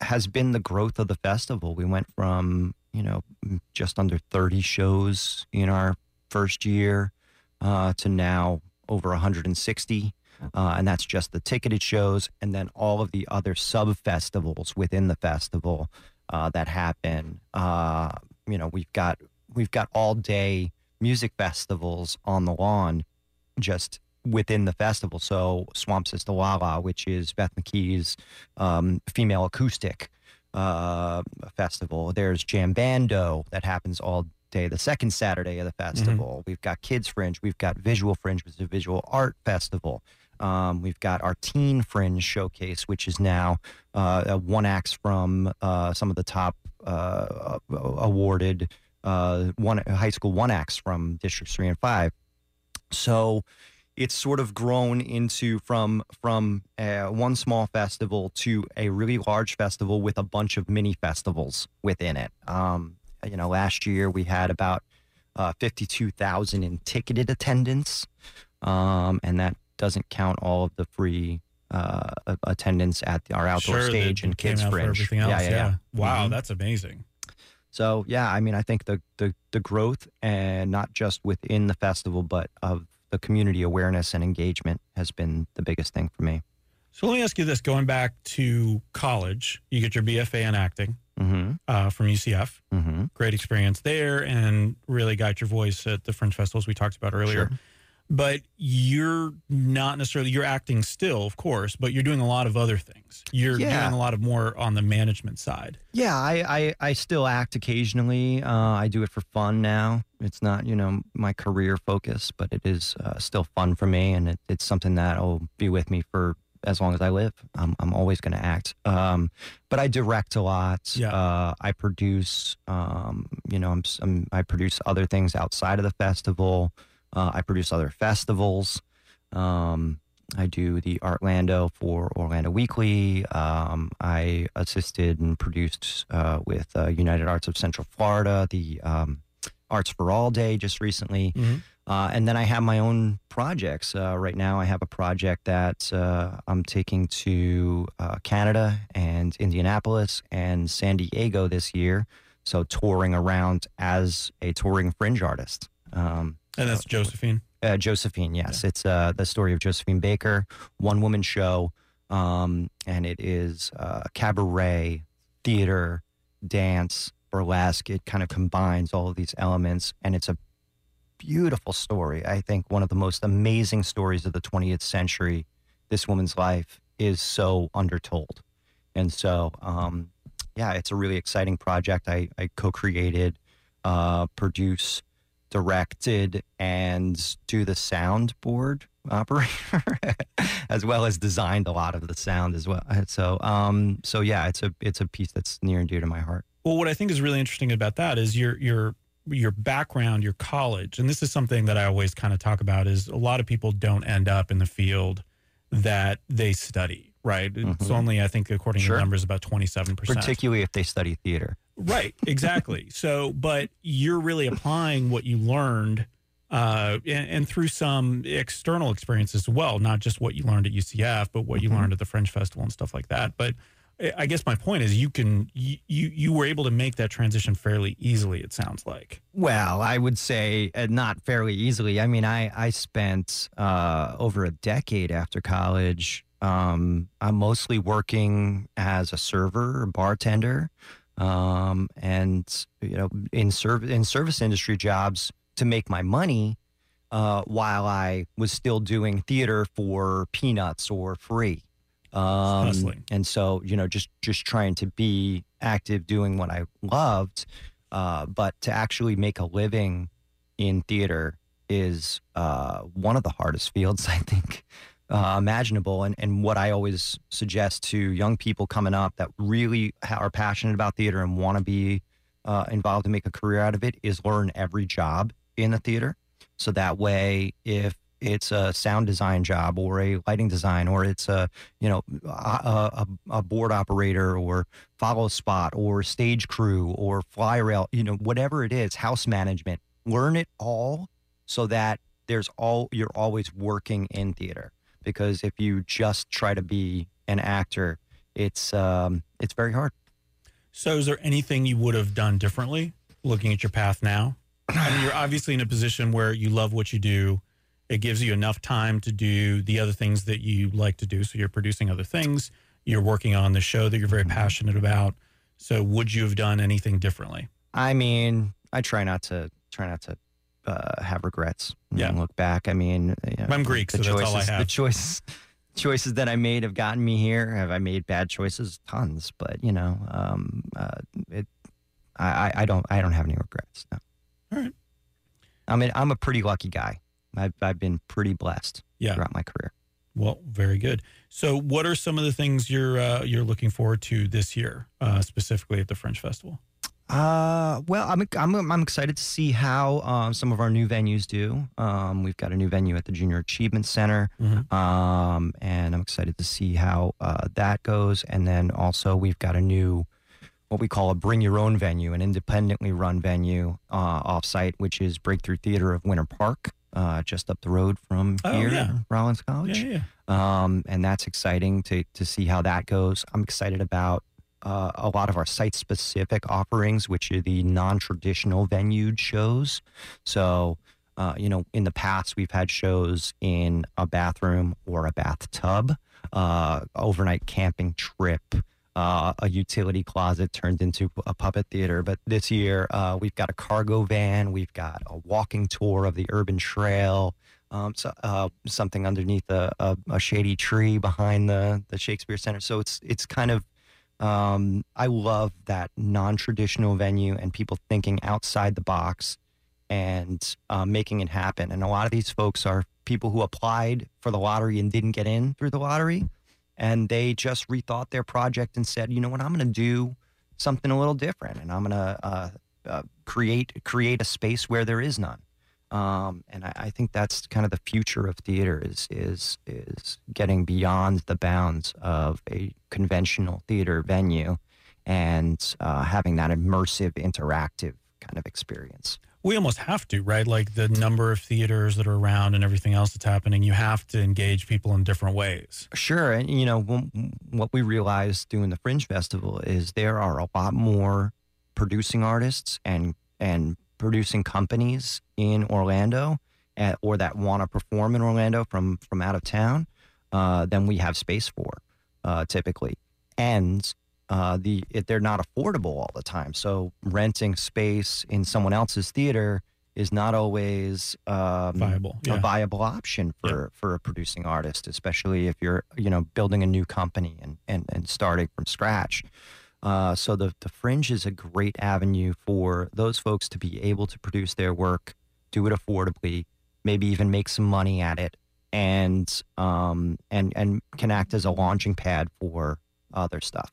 has been the growth of the festival. We went from, you know, just under 30 shows in our first year uh, to now over 160. Uh, and that's just the ticketed shows. And then all of the other sub festivals within the festival uh, that happen. Uh, you know, we've got we've got all day music festivals on the lawn just within the festival. So Swamp Sister Lala, which is Beth McKee's um, female acoustic uh, festival. There's Jam Bando that happens all day, the second Saturday of the festival. We've got Kids Fringe. We've got Visual Fringe, which is a visual art festival. Um, we've got our Teen Fringe showcase, which is now uh, a one acts from uh, some of the top uh, awarded uh, one high school one acts from districts three and five. So it's sort of grown into from from uh, one small festival to a really large festival with a bunch of mini festivals within it. Um, you know, last year we had about uh, fifty-two thousand in ticketed attendance, um, and that doesn't count all of the free uh, attendance at our outdoor Sure, stage and kids fringe. everything else. Yeah, yeah, yeah. Wow, Mhm. that's amazing. So yeah, I mean, I think the the the growth and not just within the festival, but of the community awareness and engagement has been the biggest thing for me. So let me ask you this: going back to college, you get your BFA in acting Mm-hmm. uh, from UCF. Mm-hmm. Great experience there, and really got your voice at the Fringe festivals we talked about earlier. Sure. But you're not necessarily you're acting still, of course, but you're doing a lot of other things. You're Yeah. doing a lot of more on the management side. Yeah, I, I I still act occasionally. Uh, I do it for fun now. It's not you know my career focus, but it is uh, still fun for me, and it, it's something that will be with me for as long as I live. I'm I'm always going to act. Um, but I direct a lot. Yeah. Uh, I produce. Um, you know, I'm, I'm I produce other things outside of the festival. Uh, I produce other festivals. Um, I do the Artlando for Orlando Weekly. Um, I assisted and produced uh, with uh, United Arts of Central Florida the um, Arts for All Day just recently. Mhm. Uh, and then I have my own projects. Uh, right now, I have a project that uh, I'm taking to uh, Canada and Indianapolis and San Diego this year. So, touring around as a touring fringe artist. Um, And that's Josephine. uh, Josephine, yes. It's uh, the story of Josephine Baker, one woman show. Um, and it is uh, cabaret, theater, dance, burlesque. It kind of combines all of these elements. And it's a beautiful story. I think one of the most amazing stories of the 20th century. This woman's life is so undertold. And so um, yeah, it's a really exciting project. I, I co-created, uh, produce, directed, and do the soundboard operator, as well as designed a lot of the sound as well. So, um, so yeah, it's a it's a piece that's near and dear to my heart. Well, what I think is really interesting about that is your your your background, your college, and this is something that I always kind of talk about is a lot of people don't end up in the field that they study, right? It's Mhm. only I think according Sure. to numbers about 27%. Particularly if they study theater. Right, exactly. so, but you're really applying what you learned uh, and, and through some external experience as well, not just what you learned at UCF, but what you Mhm. learned at the Fringe Festival and stuff like that. But I- guess my point is you can you you, were able to make that transition fairly easily. It sounds like. Well, I would say uh, not fairly easily. I mean, I I spent uh, over a decade after college. Um, I'm mostly working as a server, bartender, um, and you know, in service in service industry jobs to make my money, uh, while I was still doing theater for peanuts or free. Um, Hustling. and so you know, just just trying to be active, doing what I loved. Uh, but to actually make a living in theater is uh, one of the hardest fields I think uh, imaginable. And and what I always suggest to young people coming up that really are passionate about theater and want to be uh, involved and make a career out of it is learn every job in the theater. So that way, if it's a sound design job or a lighting design or it's a you know a, a, a board operator or follow spot or stage crew or fly rail, you know, whatever it is, house management, learn it all so that there's all you're always working in theater. Because if you just try to be an actor, it's um, it's very hard. So, is there anything you would have done differently looking at your path now? I mean, you're obviously in a position where you love what you do. It gives you enough time to do the other things that you like to do. So, you're producing other things. You're working on the show that you're very passionate about. So, would you have done anything differently? I mean, I try not to try not to uh, have regrets. and Yeah. look back. I mean, you know, I'm Greek, the so that's all I choices, have. The choices, choices that I made have gotten me here. Have I made bad choices? Tons, but you know, um, uh, it. I, I- I don't. I don't have any regrets. No. All right. I mean, I'm a pretty lucky guy. I've I've been pretty blessed Yeah. throughout my career. Well, very good. So, what are some of the things you're uh, you're looking forward to this year, uh, specifically at the Fringe Festival? Uh, well, I'm I'm I'm excited to see how um, some of our new venues do. Um, we've got a new venue at the Junior Achievement Center, Mhm. um, and I'm excited to see how uh, that goes. And then also we've got a new what we call a bring your own venue, an independently run venue uh, offsite, which is Breakthrough Theater of Winter Park, uh, just up the road from Oh, here, yeah. Rollins College yeah, yeah. um, and that's exciting to to see how that goes. I'm excited about uh, a lot of our site specific offerings, which are the non traditional venued shows. So, uh, you know, in the past we've had shows in a bathroom or a bathtub, uh, overnight camping trip. Uh, a utility closet turned into a puppet theater. But this year, uh, we've got a cargo van, we've got a walking tour of the urban trail, um, so, uh, something underneath a, a, a shady tree behind the, the Shakespeare Center. So it's it's kind of um, I love that non traditional venue and people thinking outside the box and uh, making it happen. And a lot of these folks are people who applied for the lottery and didn't get in through the lottery, and they just rethought their project and said, you know what, I'm going to do something a little different, and I'm going to uh, uh, create create a space where there is none. Um, and I, I think that's kind of the future of theater is is is getting beyond the bounds of a conventional theater venue and uh, having that immersive, interactive kind of experience. We almost have to, right? Like the number of theaters that are around and everything else that's happening, you have to engage people in different ways. Sure, and you know wh- what we realized doing the Fringe Festival is there are a lot more producing artists and and producing companies in Orlando, uh, or that want to perform in Orlando from from out of town, uh, than we have space for, uh, typically, and uh, the it, they're not affordable all the time. So renting space in someone else's theater is not always um, Viable, a viable option for for a producing artist, especially if you're you know building a new company and and, and starting from scratch. Uh, so the the Fringe is a great avenue for those folks to be able to produce their work, do it affordably, maybe even make some money at it, and um, and and can act as a launching pad for other stuff.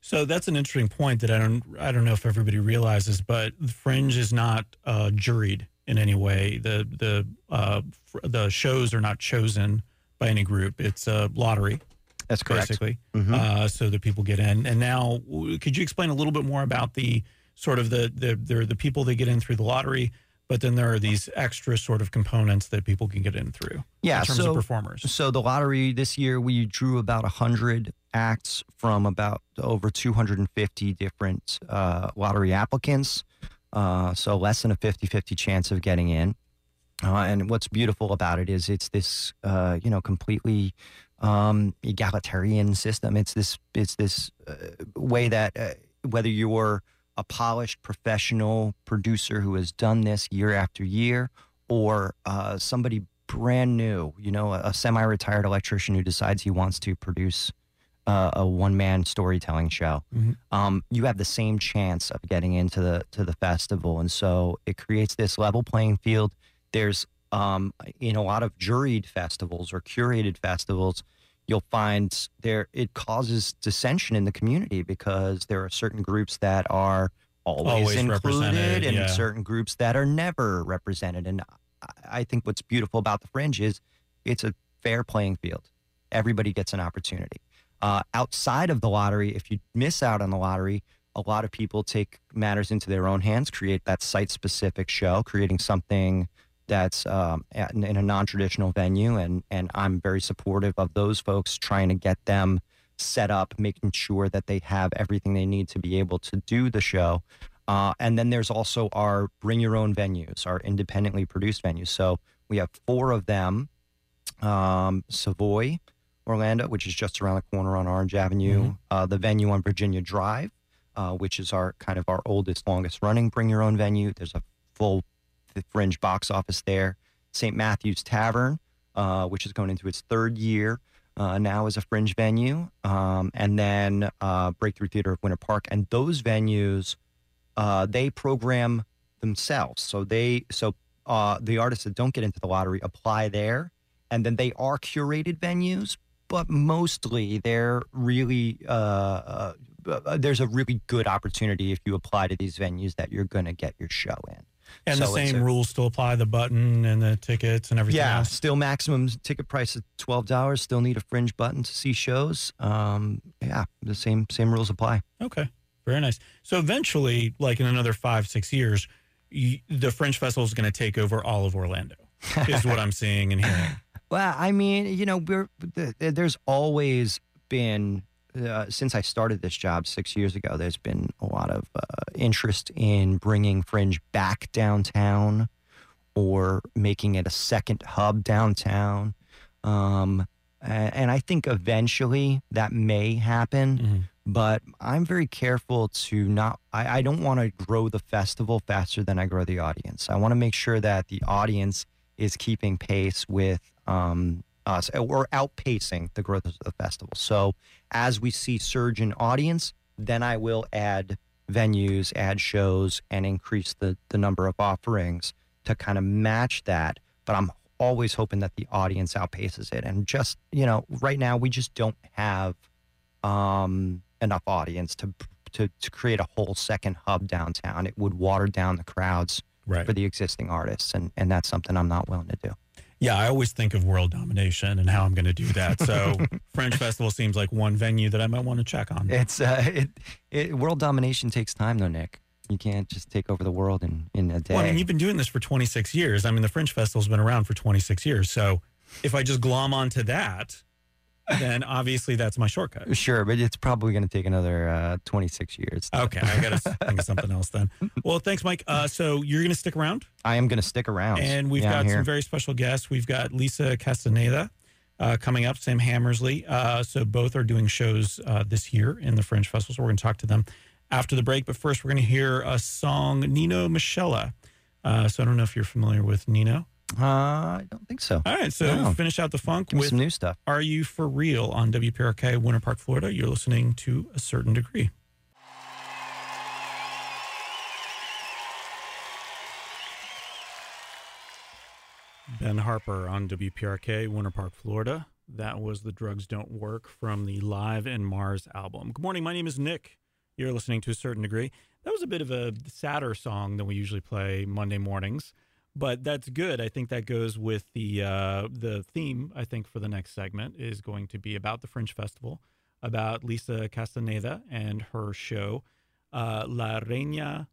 So that's an interesting point that I don't I don't know if everybody realizes, but the Fringe is not uh, juried in any way. The the uh, the shows are not chosen by any group. It's a lottery. That's correct. Basically, Mhm. uh, so that people get in. And now, could you explain a little bit more about the sort of the the the, the people that get in through the lottery, but then there are these extra sort of components that people can get in through. Yeah, in terms so- of performers. So the lottery this year, we drew about 100 acts from about over 250 different uh, lottery applicants. Uh, so less than a 50-50 chance of getting in. Uh, and what's beautiful about it is it's this, uh, you know, completely um, egalitarian system. It's this, it's this uh, way that uh, whether you're a polished professional producer who has done this year after year, or uh, somebody brand new, you know, a, a semi-retired electrician who decides he wants to produce uh, a one-man storytelling show, Mhm. um, you have the same chance of getting into the to the festival, and so it creates this level playing field. There's um, in a lot of juried festivals or curated festivals, you'll find there it causes dissension in the community because there are certain groups that are always, Always included and yeah. certain groups that are never represented. And I- I think what's beautiful about the Fringe is it's a fair playing field. Everybody gets an opportunity. Uh, outside of the lottery, if you miss out on the lottery, a lot of people take matters into their own hands, create that site specific show, creating something that's um, at- in, a non traditional venue. And, and I'm very supportive of those folks trying to get them set up, making sure that they have everything they need to be able to do the show. Uh, and then there's also our bring your own venues, our independently produced venues. So we have four of them um, Savoy, Orlando, which is just around the corner on Orange Avenue, uh, the venue on Virginia Drive, uh, which is our kind of our oldest, longest running bring your own venue. There's a full fringe box office there. St. Matthew's Tavern, uh, which is going into its third year uh, now as a fringe venue, um, and then uh, Breakthrough Theater of Winter Park. And those venues, uh, they program themselves. So they so uh, the artists that don't get into the lottery apply there, and then they are curated venues, but mostly they're really uh, there's a really good opportunity if you apply to these venues that you're going to get your show in. And the So it's same a- rules still apply the button and the tickets and everything Yeah, else. still maximum ticket price of twelve dollars. Still need a fringe button to see shows. Um, yeah, the same same rules apply. Okay, very nice. So eventually, like in another five, six years, y the Fringe Festival is going to take over all of Orlando, is what I'm seeing and hearing. Well, I mean, you know, we're th- th- there's always been uh, since I started this job six years ago. There's been a lot of uh, interest in bringing Fringe back downtown or making it a second hub downtown. Um, and I think eventually that may happen. Mhm. but I'm very careful to not, I, I don't want to grow the festival faster than I grow the audience. I want to make sure that the audience is keeping pace with um, us or outpacing the growth of the festival. So as we see surge in audience, then I will add venues, add shows, and increase the, the number of offerings to kind of match that. But I'm always hoping that the audience outpaces it. And just, you know, right now we just don't have um, enough audience to, to to create a whole second hub downtown. It would water down the crowds Right. for the existing artists, and and that's something I'm not willing to do. Yeah, I always think of world domination and how I'm going to do that. So Fringe Festival seems like one venue that I might want to check on. It's uh, it, it world domination takes time though, Nick. You can't just take over the world in in a day. Well, I mean, you've been doing this for 26 years. I mean, the Fringe Festival's been around for 26 years. So if I just glom onto that, then obviously that's my shortcut. Sure, but it's probably going to take another uh, 26 years. Okay, I got to think of something else then. Well, thanks, Mike. Uh, so you're going to stick around, I am going to stick around. and we've Yeah, got some very special guests. We've got Lisa Castaneda uh, coming up, Sam Hammersley. Uh, so both are doing shows uh, this year in the Fringe Festival. So we're going to talk to them after the break. But first, we're going to hear a song, Nino Michela. Uh, so I don't know if you're familiar with Nino. Uh, I don't think so. All right, so no. finish out the funk Give with some new stuff. Are you for real on WPRK Winter Park, Florida? You're listening to a certain degree. Ben Harper on WPRK, Winter Park, Florida. That was The Drugs Don't Work from the Live in Mars album. Good morning. My name is Nick. You're listening to a certain degree. That was a bit of a sadder song than we usually play Monday mornings but that's good. I think that goes with the uh, the theme. I think for the next segment is going to be about the Fringe Festival, about Lisa Castaneda and her show, uh, La Reina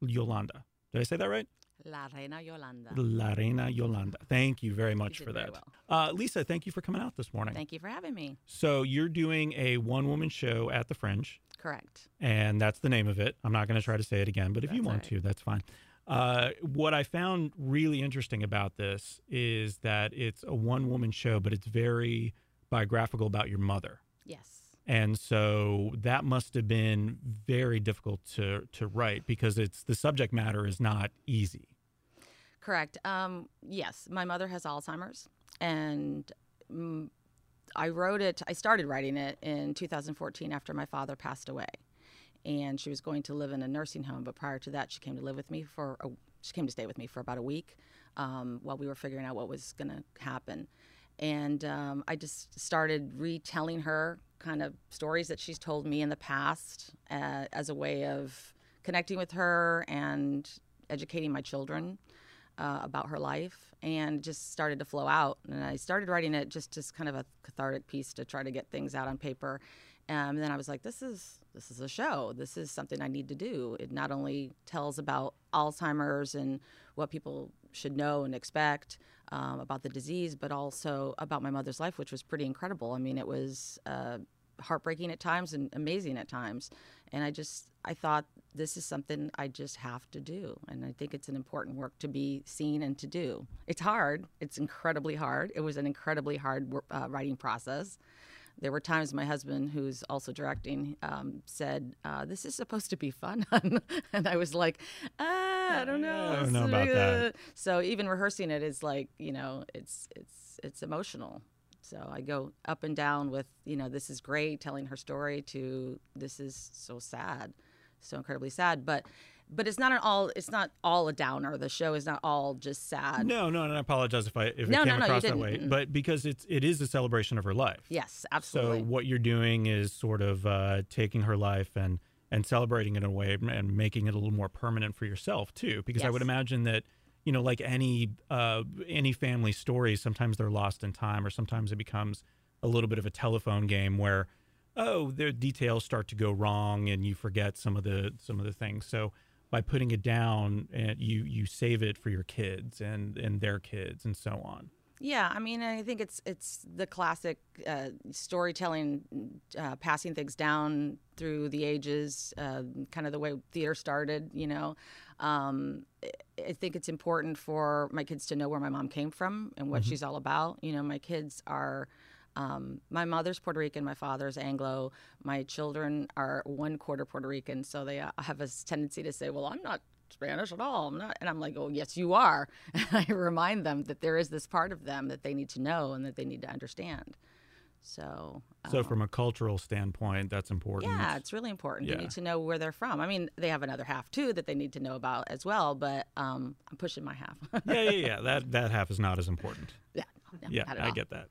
Yolanda. Did I say that right? La Reina Yolanda. La Reina Yolanda. Thank you very much did for that. well. Uh, Lisa, thank you for coming out this morning. Thank you for having me. So you're doing a one woman show at the Fringe, Correct. and that's the name of it. I'm not going to try to say it again, but if you want all to, that's fine. Uh, what I found really interesting about this is that it's a one woman show, but it's very biographical about your mother. Yes. And so that must have been very difficult to, to write because it's the subject matter is not easy. Correct. Um, yes, my mother has Alzheimer's, and mm, I wrote it. I started writing it in 2014 after my father passed away, and she was going to live in a nursing home. But prior to that, she came to live with me for. A, she came to stay with me for about a week um, while we were figuring out what was going to happen. And um, I just started retelling her kind of stories that she's told me in the past uh, as a way of connecting with her and educating my children uh, about her life and just started to flow out. And I started writing it just as kind of a cathartic piece to try to get things out on paper. Um, and then I was like, this is this is a show. This is something I need to do. It not only tells about Alzheimer's and what people should know and expect um, about the disease, but also about my mother's life, which was pretty incredible. I mean, it was uh, heartbreaking at times and amazing at times. And I just I thought this is something I just have to do, and I think it's an important work to be seen and to do. It's hard. It's incredibly hard. It was an incredibly hard uh, writing process. There were times my husband, who's also directing, um, said, uh, "This is supposed to be fun," and I was like, ah, "I don't know. I don't know about that. So even rehearsing it is like, you know, it's it's it's emotional. So I go up and down with, you know, this is great, telling her story, to this is so sad, so incredibly sad. But but it's not an all. It's not all a downer. The show is not all just sad. No, no, and I apologize if I if No, it no, came no, across that didn't. way, but because it's it is a celebration of her life. Yes, absolutely. So what you're doing is sort of uh, taking her life and and celebrating it in a way and making it a little more permanent for yourself too. Because I would imagine that you know, like any uh, any family stories, sometimes they're lost in time, or sometimes it becomes a little bit of a telephone game where oh, the details start to go wrong and you forget some of the some of the things. So by putting it down, and you you save it for your kids and and their kids and so on. Yeah, I mean, I think it's it's the classic uh, storytelling, uh, passing things down through the ages, uh, kind of the way theater started. You know, um, I- I think it's important for my kids to know where my mom came from and what she's all about. You know, my kids are. Um, my mother's Puerto Rican, my father's Anglo. My children are one quarter Puerto Rican, so they uh, have a tendency to say, "Well, I'm not Spanish at all. I'm not. And I'm like, oh, yes, you are. And I remind them that there is this part of them that they need to know and that they need to understand. So, So from a cultural standpoint, that's important. yeah, it's really important. Yeah. They need to know where they're from. I mean, they have another half too that they need to know about as well, but um, I'm pushing my half. yeah, yeah, yeah. That that half is not as important. yeah, no, Yeah, I get that.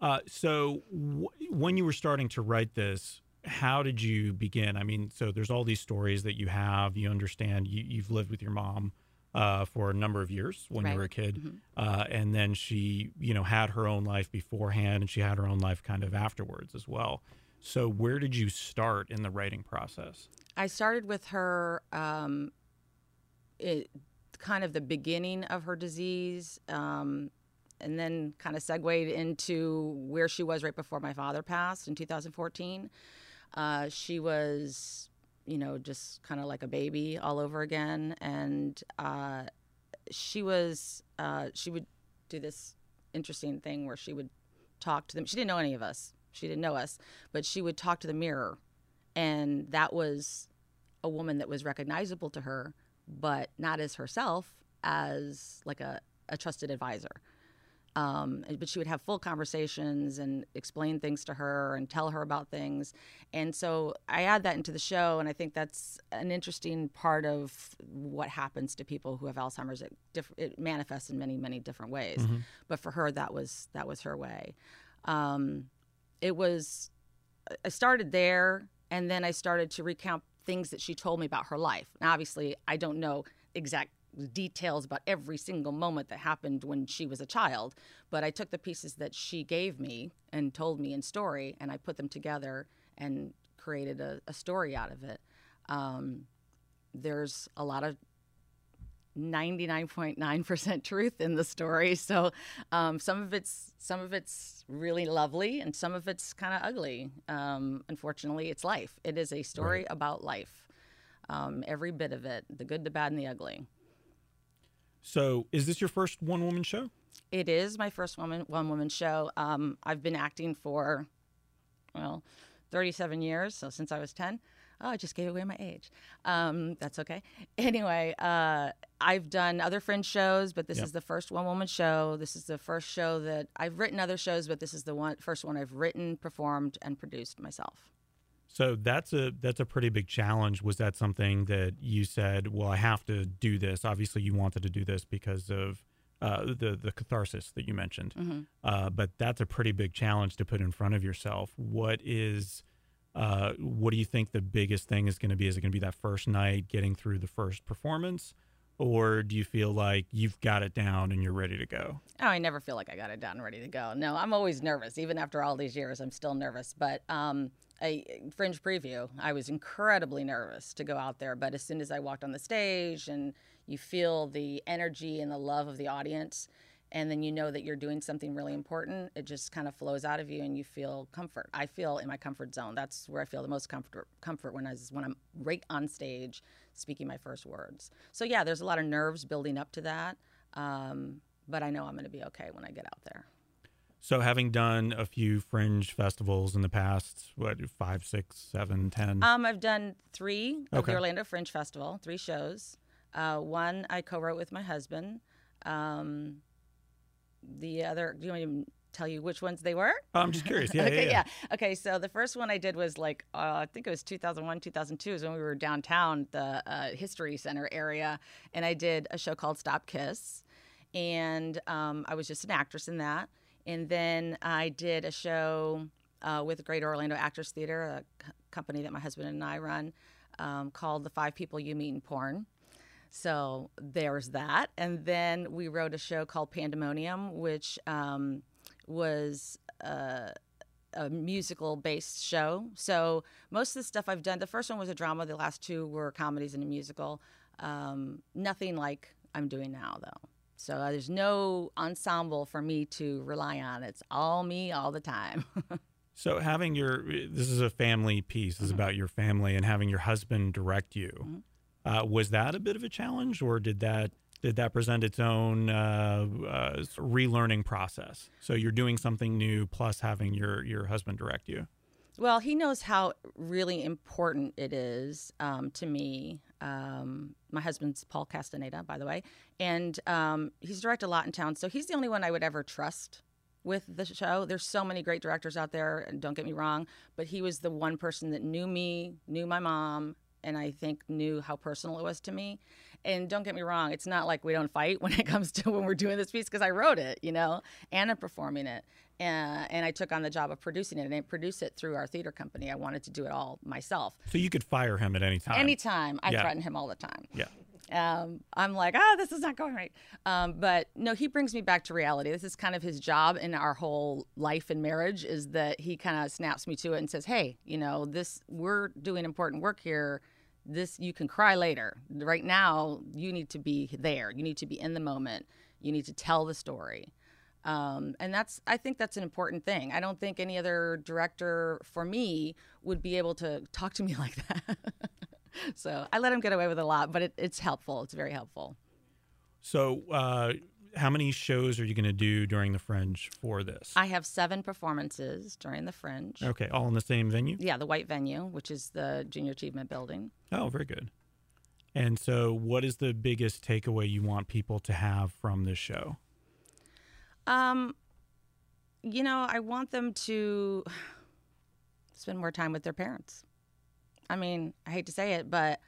Uh, so w- when you were starting to write this, how did you begin? I mean, so there's all these stories that you have. You understand. You, you've lived with your mom uh, for a number of years when you were a kid, uh, and then she, you know, had her own life beforehand, and she had her own life kind of afterwards as well. So where did you start in the writing process? I started with her, um, it, kind of the beginning of her disease, um, and then kind of segued into where she was right before my father passed in 2014. Uh, she was, you know, just kind of like a baby all over again, and uh, she was, uh, she would do this interesting thing where she would talk to them. She didn't know any of us. She didn't know us, but she would talk to the mirror and that was a woman that was recognizable to her but not as herself as like a, a trusted advisor Um, but she would have full conversations and explain things to her and tell her about things. And so I add that into the show, and I think that's an interesting part of what happens to people who have Alzheimer's. It, diff- it manifests in many, many different ways. But for her, that was that was her way. Um, it was I started there, and then I started to recount things that she told me about her life. Now, obviously, I don't know exact details about every single moment that happened when she was a child, but I took the pieces that she gave me and told me in story, and I put them together and created a, a story out of it. Um, there's a lot of 99.9% truth in the story. So um, some of it's some of it's really lovely and some of it's kind of ugly. Um, unfortunately, it's life. It is a story about life. Um, every bit of it, the good, the bad, and the ugly. So, is this your first one woman show? It is my first woman one woman show. Um, I've been acting for well, 37 years, so since I was 10. Oh, I just gave away my age. Um, that's okay. Anyway, uh, I've done other fringe shows, but this Yep. is the first one woman show. This is the first show that I've written other shows, but this is the one first one I've written, performed, and produced myself. So that's a that's a pretty big challenge. Was that something that you said, "Well, I have to do this"? Obviously, you wanted to do this because of uh, the the catharsis that you mentioned. Uh, but that's a pretty big challenge to put in front of yourself. What is uh, what do you think the biggest thing is going to be? Is it going to be that first night, getting through the first performance, or do you feel like you've got it down and you're ready to go? Oh, I never feel like I got it down and ready to go. No, I'm always nervous. Even after all these years, I'm still nervous. But um, a fringe preview, I was incredibly nervous to go out there. But as soon as I walked on the stage and you feel the energy and the love of the audience, and then you know that you're doing something really important, it just kind of flows out of you and you feel comfort. I feel in my comfort zone. That's where I feel the most comfort comfort when I when I'm right on stage speaking my first words. So yeah, there's a lot of nerves building up to that. Um, but I know I'm going to be okay when I get out there. So, having done a few fringe festivals in the past, what five, six, seven, ten? Um, I've done three of Okay. the Orlando Fringe Festival, three shows. Uh, one I co-wrote with my husband. Um, the other, do you want tell you which ones they were? Oh, I'm just curious. Yeah, okay, yeah, yeah. Okay, so the first one I did was like, uh, I think it was 2001, 2002 is when we were downtown, the uh, History Center area, and I did a show called Stop Kiss. And um, I was just an actress in that. And then I did a show uh, with Great Orlando Actors Theater, a c- company that my husband and I run, um, called The Five People You Meet in Porn. So there's that. And then we wrote a show called Pandemonium, which um, was uh, a musical based show. So most of the stuff I've done, the first one was a drama, the last two were comedies and a musical. Um, nothing like I'm doing now, though. So uh, there's no ensemble for me to rely on. It's all me all the time. So having your this is a family piece. This is about your family and having your husband direct you. Uh, was that a bit of a challenge, or did that did that present its own uh, uh, relearning process? So you're doing something new, plus having your your husband direct you. Well, he knows how really important it is um, to me. Um, my husband's Paul Castaneda, by the way, and um, he's directed a lot in town. So he's the only one I would ever trust with the show. There's so many great directors out there, and don't get me wrong, but he was the one person that knew me, knew my mom, and I think knew how personal it was to me. And don't get me wrong, it's not like we don't fight when it comes to when we're doing this piece because I wrote it, you know, and I'm performing it. And, and I took on the job of producing it and I produced it through our theater company. I wanted to do it all myself. So you could fire him at any time. Anytime, I Yeah. threaten him all the time Yeah. um, I'm like, oh, this is not going right. Um, but no, he brings me back to reality. This is kind of his job in our whole life and marriage is that he kind of snaps me to it and says, hey, you know, this we're doing important work here. This you can cry later. Right now, you need to be there. You need to be in the moment. You need to tell the story. Um, and that's I think that's an important thing. I don't think any other director for me would be able to talk to me like that. so I let him get away with a lot, but it, it's helpful. It's very helpful. So uh, how many shows are you going to do during the Fringe for this? I have seven performances during the Fringe. okay, all in the same venue. Yeah, the White Venue, which is the Junior Achievement Building. Oh, very good. And so, what is the biggest takeaway you want people to have from this show? Um, you know, I want them to spend more time with their parents. I mean, I hate to say it, but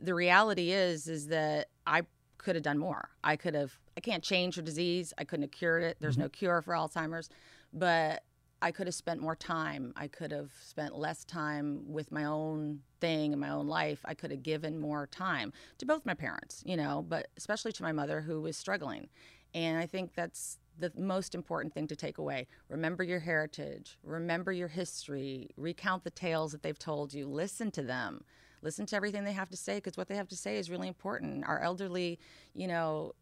the reality is is that I could have done more. I could have I can't change a disease. I couldn't have cured it. There's mm-hmm. no cure for Alzheimer's, but I could have spent more time. I could have spent less time with my own thing and my own life. I could have given more time to both my parents, you know, but especially to my mother who was struggling. And I think that's the most important thing to take away. Remember your heritage, remember your history, recount the tales that they've told you, listen to them. Listen to everything they have to say because what they have to say is really important. Our elderly, you know,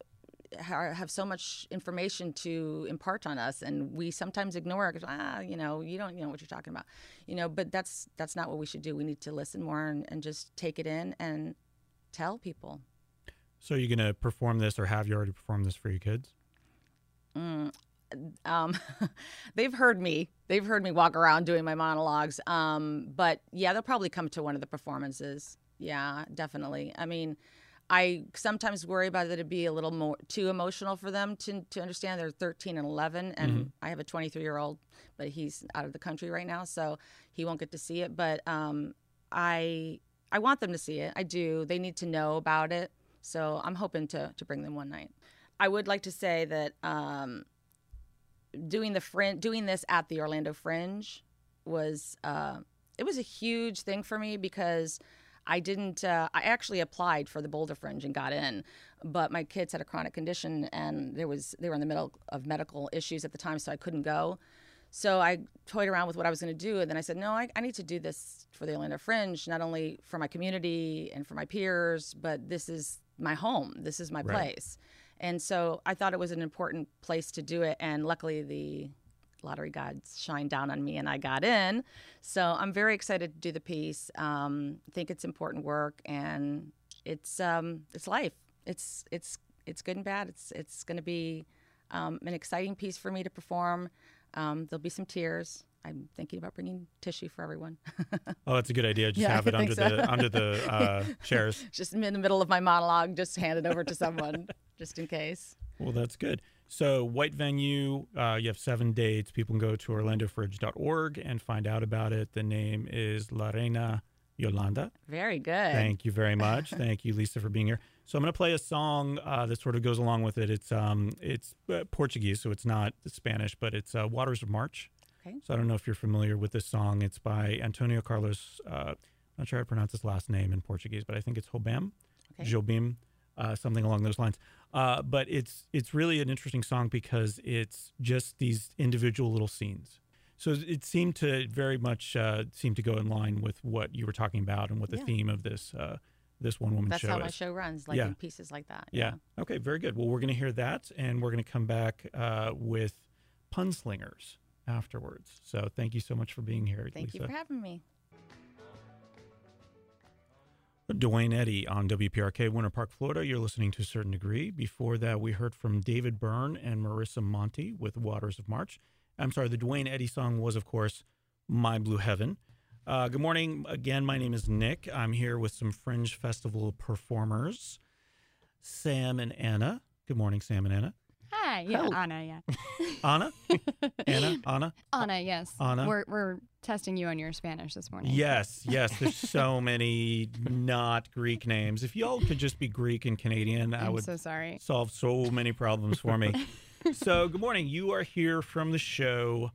have so much information to impart on us and we sometimes ignore it because ah you know you don't you know what you're talking about you know but that's that's not what we should do we need to listen more and, and just take it in and tell people So you're going to perform this or have you already performed this for your kids? um, they've heard me. They've heard me walk around doing my monologues. Um, but yeah, they'll probably come to one of the performances. Yeah, definitely. I mean, I sometimes worry about it to be a little more too emotional for them to to understand. They're 13 and 11, and I have a 23 year old, but he's out of the country right now, so he won't get to see it. But um, I I want them to see it. I do. They need to know about it. So I'm hoping to to bring them one night. I would like to say that um, doing the fringe, doing this at the Orlando Fringe was uh, it was a huge thing for me because I didn't. Uh, I actually applied for the Boulder Fringe and got in, but my kids had a chronic condition and there was they were in the middle of medical issues at the time, so I couldn't go. So I toyed around with what I was going to do, and then I said, no, I, I need to do this for the Orlando Fringe, not only for my community and for my peers, but this is my home. This is my Right. place. And so I thought it was an important place to do it. And luckily, the lottery gods shined down on me and I got in. So I'm very excited to do the piece. Um, I think it's important work and it's um, it's life. It's it's it's good and bad. It's it's going to be um, an exciting piece for me to perform. Um, there'll be some tears. I'm thinking about bringing tissue for everyone. Oh, that's a good idea. Just Yeah, have it under so. the under the uh, chairs. just in the middle of my monologue, just hand it over to someone, just in case. Well, that's good. So, white venue, uh, you have seven dates. People can go to orlandofringe.org and find out about it. The name is La Reina Yolanda. Very good. Thank you very much. Thank you, Lisa, for being here. So, I'm going to play a song uh, that sort of goes along with it. It's um, it's uh, Portuguese, so it's not Spanish, but it's uh, Waters of March. Okay. So, I don't know if you're familiar with this song. It's by Antonio Carlos. Uh, I'm not sure how to pronounce his last name in Portuguese, but I think it's Hobam. Okay. Jobim, uh, something along those lines. Uh, but it's it's really an interesting song because it's just these individual little scenes. So it seemed to very much uh, seem to go in line with what you were talking about and what the Yeah. theme of this uh, this one woman show. That's show how my show runs, like Yeah. in pieces like that. yeah. Okay. Very good. Well, we're going to hear that, and we're going to come back uh, with Punslingers afterwards. So thank you so much for being here, Thank Lisa. you for having me. Duane Eddy on WPRK, Winter Park, Florida. You're listening to a certain degree. Before that, we heard from David Byrne and Marisa Monte with Waters of March. I'm sorry, the Duane Eddy song was, of course, My Blue Heaven. Uh, good morning. Again, my name is Nick. I'm here with some Fringe Festival performers, Sam and Anna. Good morning, Sam and Anna. Hi, yeah, Hello. Anna, yeah. Anna? Anna? Anna? Anna, yes. Anna? We're, we're testing you on your Spanish this morning. Yes, yes. There's so many not Greek names. If y'all could just be Greek and Canadian, I I'm would so sorry. solve so many problems for me. so, good morning. You are here from the show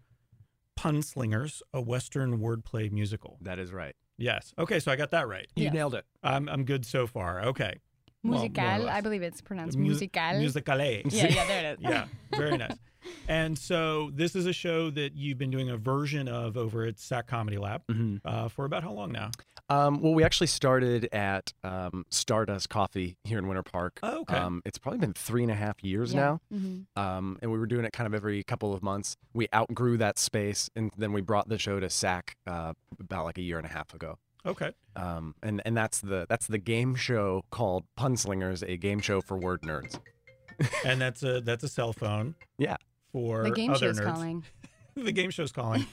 Punslingers, a Western wordplay musical. That is right. Yes. Okay, so I got that right. You Yes. nailed it. I'm I'm good so far. Okay. Well, more or Musical, less. I believe it's pronounced Mu- musical. Musicale. yeah, yeah, there it is. yeah, very nice. And so this is a show that you've been doing a version of over at SAK Comedy Lab Mhm. uh, for about how long now? Um, well, we actually started at um, Stardust Coffee here in Winter Park. Oh, okay. Um, it's probably been three and a half years Yeah. now. Mhm. Um, and we were doing it kind of every couple of months. We outgrew that space, and then we brought the show to SAK uh, about like a year and a half ago. Okay. Um, and and that's the that's the game show called Punslingers, a game show for word nerds. And that's a that's a cell phone. Yeah. For The game other show's nerds. calling. the game show's calling.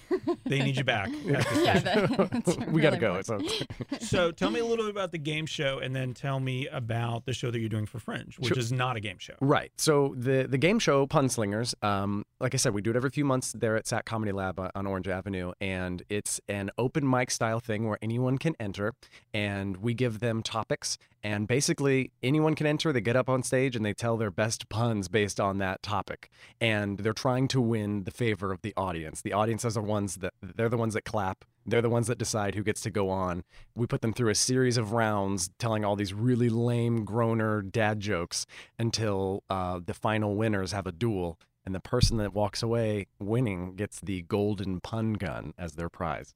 They need you back. yeah, that, that's we gotta go. important. It's so tell me a little bit about the game show, and then tell me about the show that you're doing for Fringe, which Sure. is not a game show. Right. So the the game show Punslingers, um, like I said, we do it every few months there at SAK Comedy Lab on- on Orange Avenue, and it's an open mic style thing where anyone can enter, and we give them topics, and basically anyone can enter. They get up on stage and they tell their best puns based on that topic, and they're trying to win the favor of the audience. The audiences are ones that they're the ones that clap. They're the ones that decide who gets to go on. We put them through a series of rounds telling all these really lame groaner dad jokes until uh, the final winners have a duel. And the person that walks away winning gets the golden pun gun as their prize.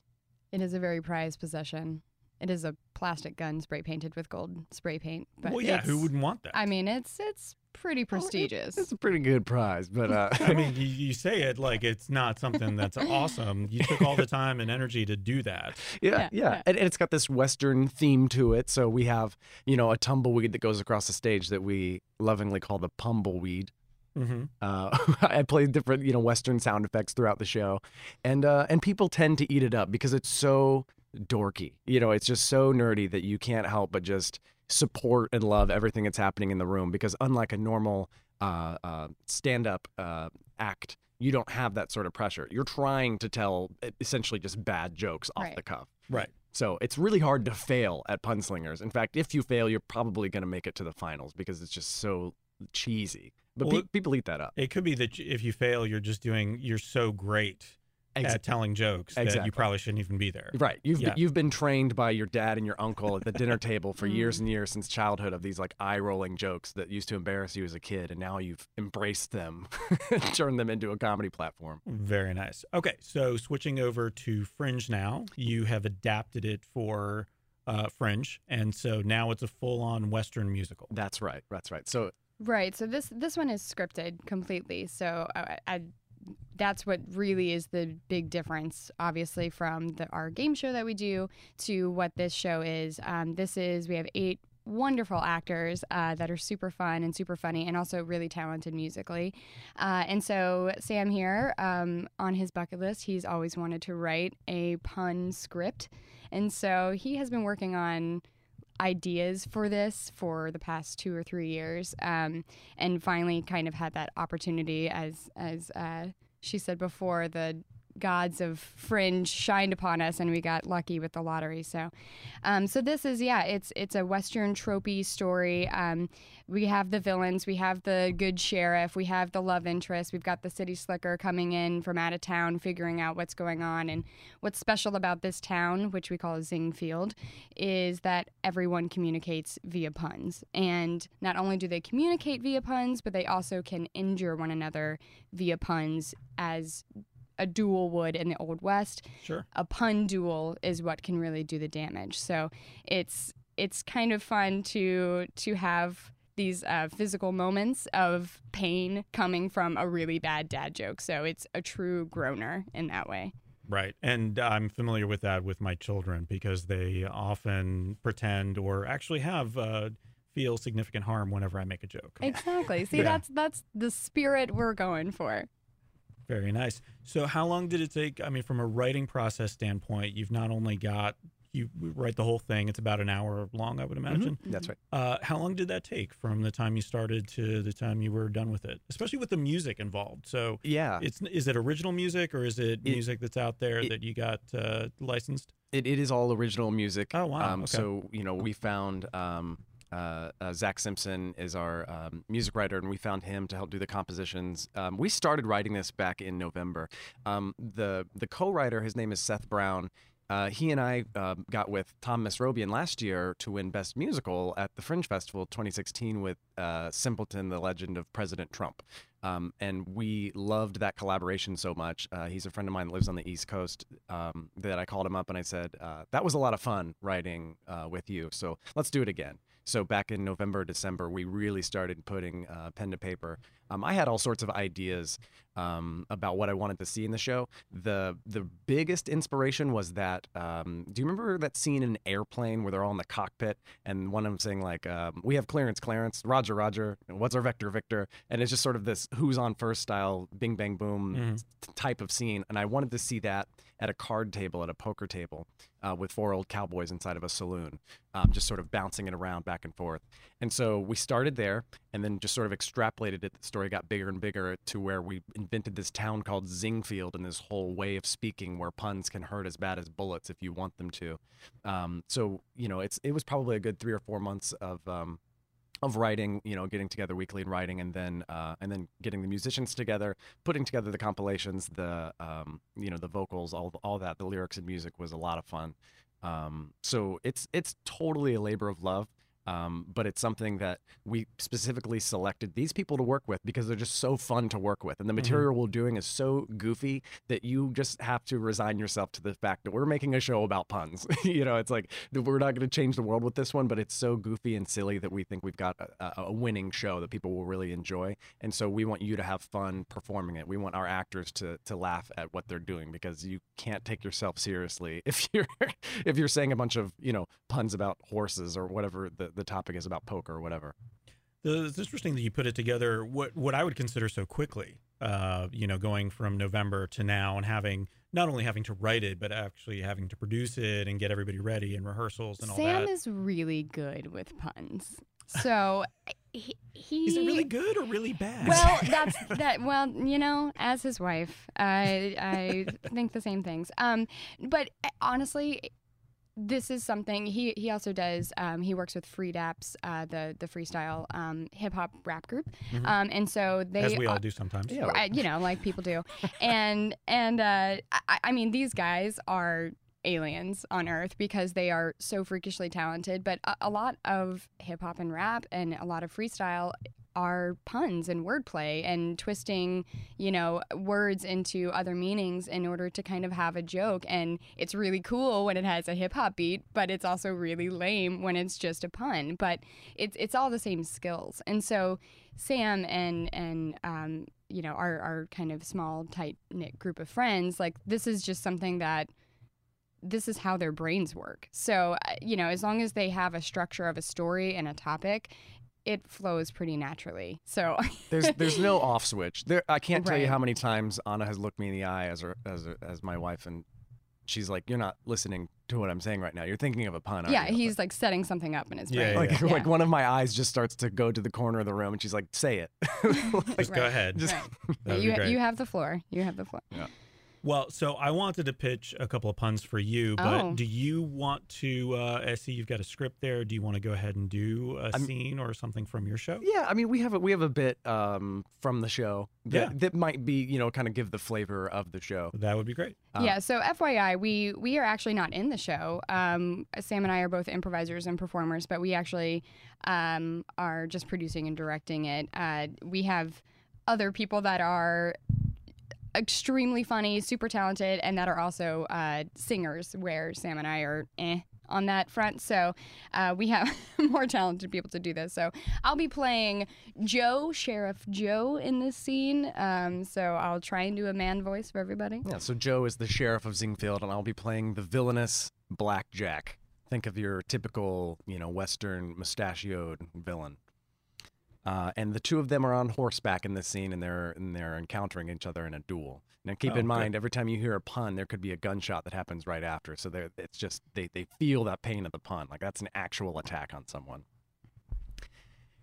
It is a very prized possession. It is a plastic gun spray painted with gold spray paint. But well, yeah, who wouldn't want that? I mean, it's it's pretty prestigious. It's a pretty good prize, but uh, I mean, you, you say it like it's not something that's awesome. You took all the time and energy to do that. yeah, Yeah, yeah, yeah. And, and it's got this Western theme to it. So we have, you know, a tumbleweed that goes across the stage that we lovingly call the pumbleweed. hmm Uh, I played different, you know, Western sound effects throughout the show, and uh, and people tend to eat it up because it's so dorky. You know, it's just so nerdy that you can't help but just support and love everything that's happening in the room. Because unlike a normal uh, uh, stand-up uh, act, you don't have that sort of pressure. You're trying to tell essentially just bad jokes off Right. the cuff. Right. So it's really hard to fail at Punslingers. In fact, if you fail, you're probably going to make it to the finals because it's just so cheesy. But Well, pe- people eat that up. It could be that if you fail, you're just doing, you're so great Ex- at telling jokes that you probably shouldn't even be there. Right. You've Yeah. you've been trained by your dad and your uncle at the dinner table for years Mm. and years since childhood of these like eye rolling jokes that used to embarrass you as a kid, and now you've embraced them, turned them into a comedy platform. Very nice. Okay, so switching over to Fringe now, you have adapted it for uh, Fringe, and so now it's a full-on Western musical. That's right. That's right. So Right. So this this one is scripted completely. So I, I that's what really is the big difference, obviously, from the our game show that we do to what this show is. Um, this is we have eight wonderful actors uh, that are super fun and super funny and also really talented musically. Uh, and so Sam here um, on his bucket list, he's always wanted to write a pun script, and so he has been working on ideas for this for the past two or three years, um, and finally kind of had that opportunity as as uh, she said before the gods of fringe shined upon us and we got lucky with the lottery. So um, so this is yeah it's it's a western tropey story. Um, we have the villains we have the good sheriff we have the love interest we've got the city slicker coming in from out of town figuring out what's going on. And what's special about this town which we call zingfield is that everyone communicates via puns. And not only do they communicate via puns but they also can injure one another via puns as a duel would in the old west Sure. a pun duel is what can really do the damage. So it's it's kind of fun to to have these uh, physical moments of pain coming from a really bad dad joke. So it's a true groaner in that way. Right. And I'm familiar with that with my children because they often pretend or actually have uh, feel significant harm whenever I make a joke. Exactly. See, Yeah. that's that's the spirit we're going for. Very nice. So, how long did it take? I mean, from a writing process standpoint, you've not only got you write the whole thing; it's about an hour long, I would imagine. that's right. Uh, how long did that take from the time you started to the time you were done with it? Especially with the music involved. So, Yeah. it's is it original music or is it, It- music that's out there it- that you got uh, licensed? It, it is all original music. Oh, wow, Um, okay. So you know, we found um, uh, uh, Zach Simpson is our um, music writer, and we found him to help do the compositions. Um, we started writing this back in November. Um, the the co-writer, his name is Seth Brown. Uh, he and I uh, got with Tom Mesrobian last year to win Best Musical at the Fringe Festival 2016 with uh, Simpleton, the Legend of President Trump. Um, and we loved that collaboration so much. Uh, he's a friend of mine that lives on the East Coast. Um, that I called him up and I said, uh, "That was a lot of fun writing with you. So let's do it again." So back in November, December, we really started putting uh, pen to paper. Um, I had all sorts of ideas um, about what I wanted to see in the show. The the biggest inspiration was that. Um, do you remember that scene in an airplane where they're all in the cockpit and one of them saying like, um, "We have clearance, Clarence, Roger, Roger. What's our vector, Victor?" And it's just sort of this "Who's on first style, Bing Bang Boom Mhm. type of scene. And I wanted to see that at a card table, at a poker table, uh, with four old cowboys inside of a saloon, um, just sort of bouncing it around back and forth. And so we started there and then just sort of extrapolated it. Story got bigger and bigger to where we invented this town called Zingfield and this whole way of speaking where puns can hurt as bad as bullets if you want them to. Um, so, you know, it's it was probably a good three or four months of. Um, of writing, you know, getting together weekly and writing, and then uh, and then getting the musicians together, putting together the compilations, the um, you know, the vocals, all all that, the lyrics and music was a lot of fun. Um, so it's it's totally a labor of love. Um, but it's something that we specifically selected these people to work with because they're just so fun to work with. And the material we're doing is so goofy that you just have to resign yourself to the fact that we're making a show about puns. you know, it's like we're not going to change the world with this one, but it's so goofy and silly that we think we've got a, a- a winning show that people will really enjoy. And so we want you to have fun performing it. We want our actors to to laugh at what they're doing because you can't take yourself seriously if you're if you're saying a bunch of you know puns about horses or whatever the, the topic is about poker or whatever. It's interesting that you put it together. What what I would consider so quickly. Uh, you know, going from November to now, and having not only having to write it, but actually having to produce it and get everybody ready and rehearsals and all that. Sam is really good with puns. So he, he Is it really good or really bad? Well, that's that. Well, you know, as his wife, I I think the same things. Um, but uh, honestly, this is something he he also does. Um, he works with Free Daps, uh, the the freestyle um, hip hop rap group. Mhm. Um, and so they as we all do sometimes. Yeah. You know, like people do. and and uh, I, I mean, these guys are aliens on Earth because they are so freakishly talented. But a, a lot of hip hop and rap and a lot of freestyle are puns and wordplay and twisting, you know, words into other meanings in order to kind of have a joke. And it's really cool when it has a hip hop beat, but it's also really lame when it's just a pun. But it's it's all the same skills. And so Sam and and um, you know our our kind of small tight knit group of friends, like this is just something that this is how their brains work. So uh, you know, as long as they have a structure of a story and a topic, it flows pretty naturally. So There's there's no off switch. There I can't tell you how many times Anna has looked me in the eye as her, as her, as my wife and she's like, "You're not listening to what I'm saying right now. You're thinking of a pun." yeah, you?" he's like setting something up in his brain. yeah, like Yeah. like one of my eyes just starts to go to the corner of the room and she's like, "Say it." Like, Just go ahead. Just- Right. That'd you you have the floor. You have the floor. Well, so I wanted to pitch a couple of puns for you, but Oh. do you want to? Uh, I see you've got a script there. Do you want to go ahead and do a I'm- scene or something from your show? yeah, I mean, we have a we have a bit um, from the show that, Yeah. that might be you know kind of give the flavor of the show. That would be great. Uh, yeah. So FYI, we we are actually not in the show. Um, Sam and I are both improvisers and performers, but we actually um, are just producing and directing it. Uh, we have other people that are extremely funny, super talented, and that are also uh, singers. Where Sam and I are eh on that front. So uh, we have more talented people to do this. So I'll be playing Joe, Sheriff Joe, in this scene. Um, so I'll try and do a man voice for everybody. Yeah, so Joe is the sheriff of Zingfield, and I'll be playing the villainous Blackjack. Think of your typical, you know, Western mustachioed villain. Uh, and the two of them are on horseback in this scene, and they're and they're encountering each other in a duel. Now, keep Oh, in good. mind, every time you hear a pun, there could be a gunshot that happens right after. So they're, it's just they they feel that pain of the pun, like that's an actual attack on someone.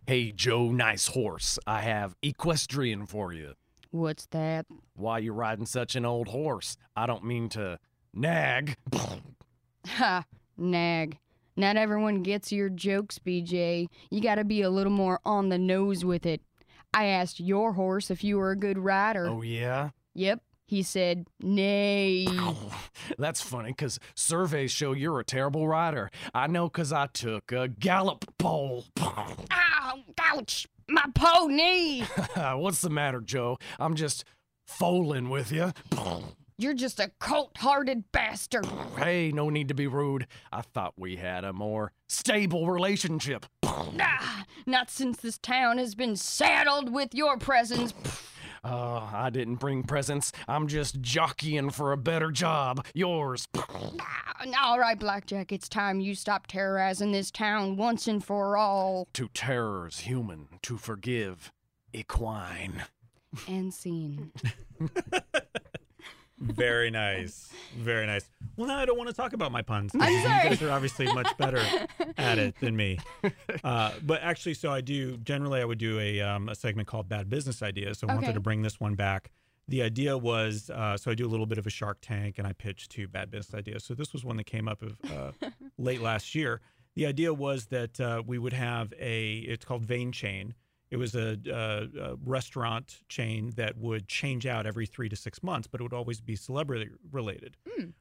Hey, Joe, nice horse. I have equestrian for you. What's that? Why you riding such an old horse? I don't mean to nag. Ha, nag. Not everyone gets your jokes, BJ. You gotta be a little more on the nose with it. I asked your horse if you were a good rider. oh yeah. Yep. He said, nay. That's funny because surveys show you're a terrible rider. I know because I took a gallop pole. Ow, ouch, my pony. What's the matter, Joe? I'm just foaling with you. You're just a cold-hearted bastard. Hey, no need to be rude. I thought we had a more stable relationship. Nah, not since this town has been saddled with your presence. Oh, I didn't bring presents. I'm just jockeying for a better job. Yours. All right, Blackjack, it's time you stop terrorizing this town once and for all. To terror's human, to forgive equine. And scene. Very nice. Very nice. Well, now I don't want to talk about my puns. I'm You sorry. guys are obviously much better at it than me. Uh, but actually, so I do, generally, I would do a, um, a segment called Bad Business Ideas. So I wanted to bring this one back. The idea was uh, so I do a little bit of a Shark Tank and I pitch two Bad Business Ideas. So this was one that came up of uh, late last year. The idea was that uh, we would have a, it's called Vein Chain. It was a, a, a restaurant chain that would change out every three to six months, but it would always be celebrity related.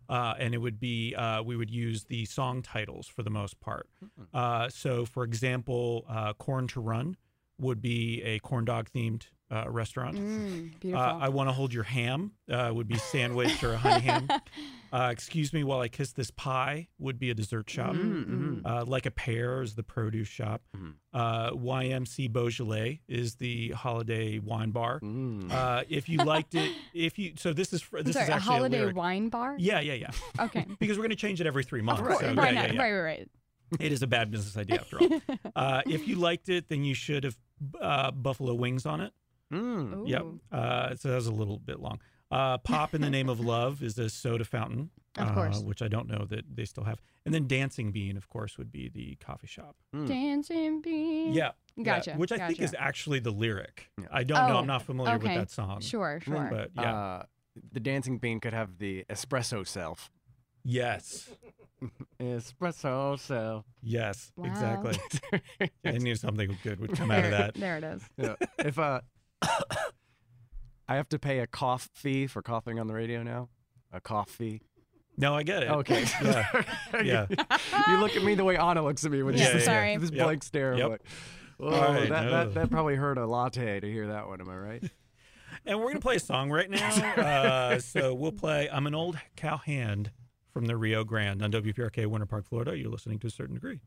Uh, and it would be, uh, we would use the song titles for the most part. Uh, so, for example, uh, Corn to Run would be a corn dog themed uh, restaurant. Mm. Uh, I want to hold your ham uh, would be sandwich or a honey ham. Uh, excuse me while I kiss this pie would be a dessert shop. Mm, Uh, like a pear is the produce shop. Mhm. Uh, YMC Beaujolais is the holiday wine bar. Mm. Uh, if you liked it, if you so this is fr- this sorry, is a actually holiday lyric. wine bar? Yeah, yeah, yeah. Okay. Because we're going to change it every three months. Of course. so right, yeah, now- yeah, yeah. right, right, right. It is a bad business idea after all. uh, if you liked it, then you should have uh, buffalo wings on it. Mm. Yep. Uh, so that was a little bit long. Uh, Pop in the Name of Love is a soda fountain, Of uh, which I don't know that they still have. And then Dancing Bean, of course, would be the coffee shop. Mm. Dancing bean. Yeah. yeah, Gotcha, which I think is actually the lyric. Yeah. I don't know. Oh, I'm not familiar okay. with that song. Sure, sure. But yeah. Uh, the dancing bean could have the espresso self. yes. Espresso self. Yes. Wow. Exactly. I knew something good would come out of that. there it is. Yeah. If uh, I have to pay a cough fee for coughing on the radio now, a cough fee. No, I get it. Okay. Yeah. Yeah. you look at me the way Anna looks at me when Yeah, she's yeah, sorry. this Yep. blank stare. Yep. like, oh, right, that, no. that, that probably hurt a latte to hear that one. Am I right? And we're going to play a song right now. Uh, so we'll play I'm an Old Cowhand from the Rio Grande on WPRK Winter Park, Florida. You're listening to a certain degree.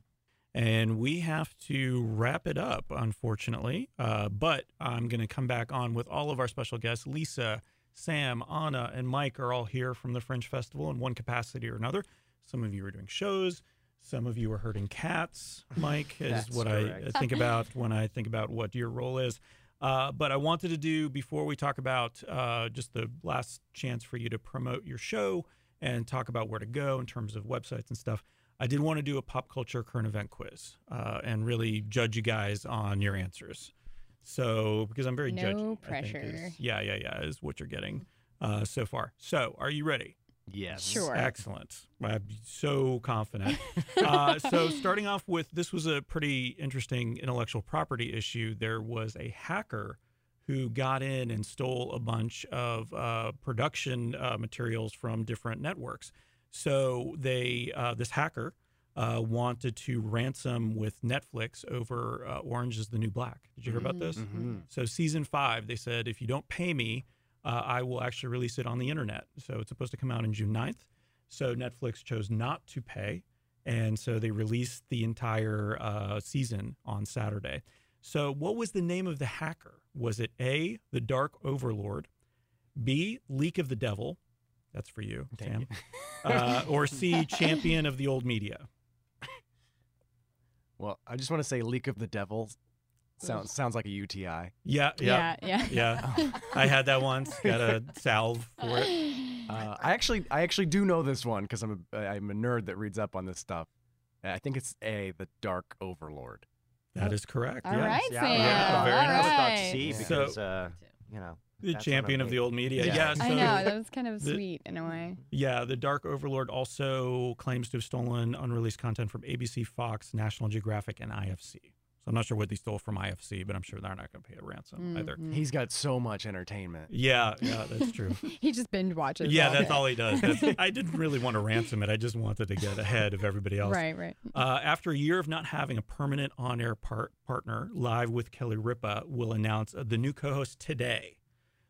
And we have to wrap it up, unfortunately. Uh, but I'm going to come back on with all of our special guests. Lisa, Sam, Anna, and Mike are all here from the Fringe Festival in one capacity or another. Some of you are doing shows. Some of you are herding cats. Mike is what I correct. think about when I think about what your role is. Uh, but I wanted to do before we talk about uh, just the last chance for you to promote your show and talk about where to go in terms of websites and stuff. I did want to do a pop culture current event quiz uh, and really judge you guys on your answers. So because I'm very No judgy, I think pressure. is- yeah, yeah, yeah, is what you're getting uh, so far. So are you ready? Yes. Sure. Excellent. I'm so confident. uh, so, starting off with this was a pretty interesting intellectual property issue. There was a hacker who got in and stole a bunch of uh, production uh, materials from different networks. So, they uh, this hacker uh, wanted to ransom with Netflix over uh, Orange is the New Black. Did you hear about this? Mhm. So season five, they said if you don't pay me, uh, I will actually release it on the internet. So it's supposed to come out on June 9th. So Netflix chose not to pay, and so they released the entire uh, season on Saturday. So what was the name of the hacker? Was it A, the Dark Overlord, B, Leak of the Devil? That's for you, Thank Sam. you. Uh, or C, Champion of the Old Media? Well, I just want to say leak of the devil sounds sounds like a UTI. Yeah, yeah, yeah, yeah. yeah. I had that once. Got a salve for it. Uh, I actually I actually do know this one because I'm a I'm a nerd that reads up on this stuff. I think it's A, the Dark Overlord. That is correct. All yes. right, Yeah, Sam. yeah, very All I was about to right. see Yeah. because So- uh, you know The That's champion of the old media. Yeah. Yeah. so, I know that was kind of the- sweet in a way. Yeah, the Dark Overlord also claims to have stolen unreleased content from ABC, Fox, National Geographic, and IFC. So I'm not sure what they stole from IFC, but I'm sure they're not going to pay a ransom either. Mhm. He's got so much entertainment. Yeah, yeah, that's true. He just binge watches. yeah, all that's day. all he does. That's, I didn't really want to ransom it. I just wanted to get ahead of everybody else. Right, right. Uh, after a year of not having a permanent on-air part- partner, Live with Kelly Ripa will announce uh, the new co-host today.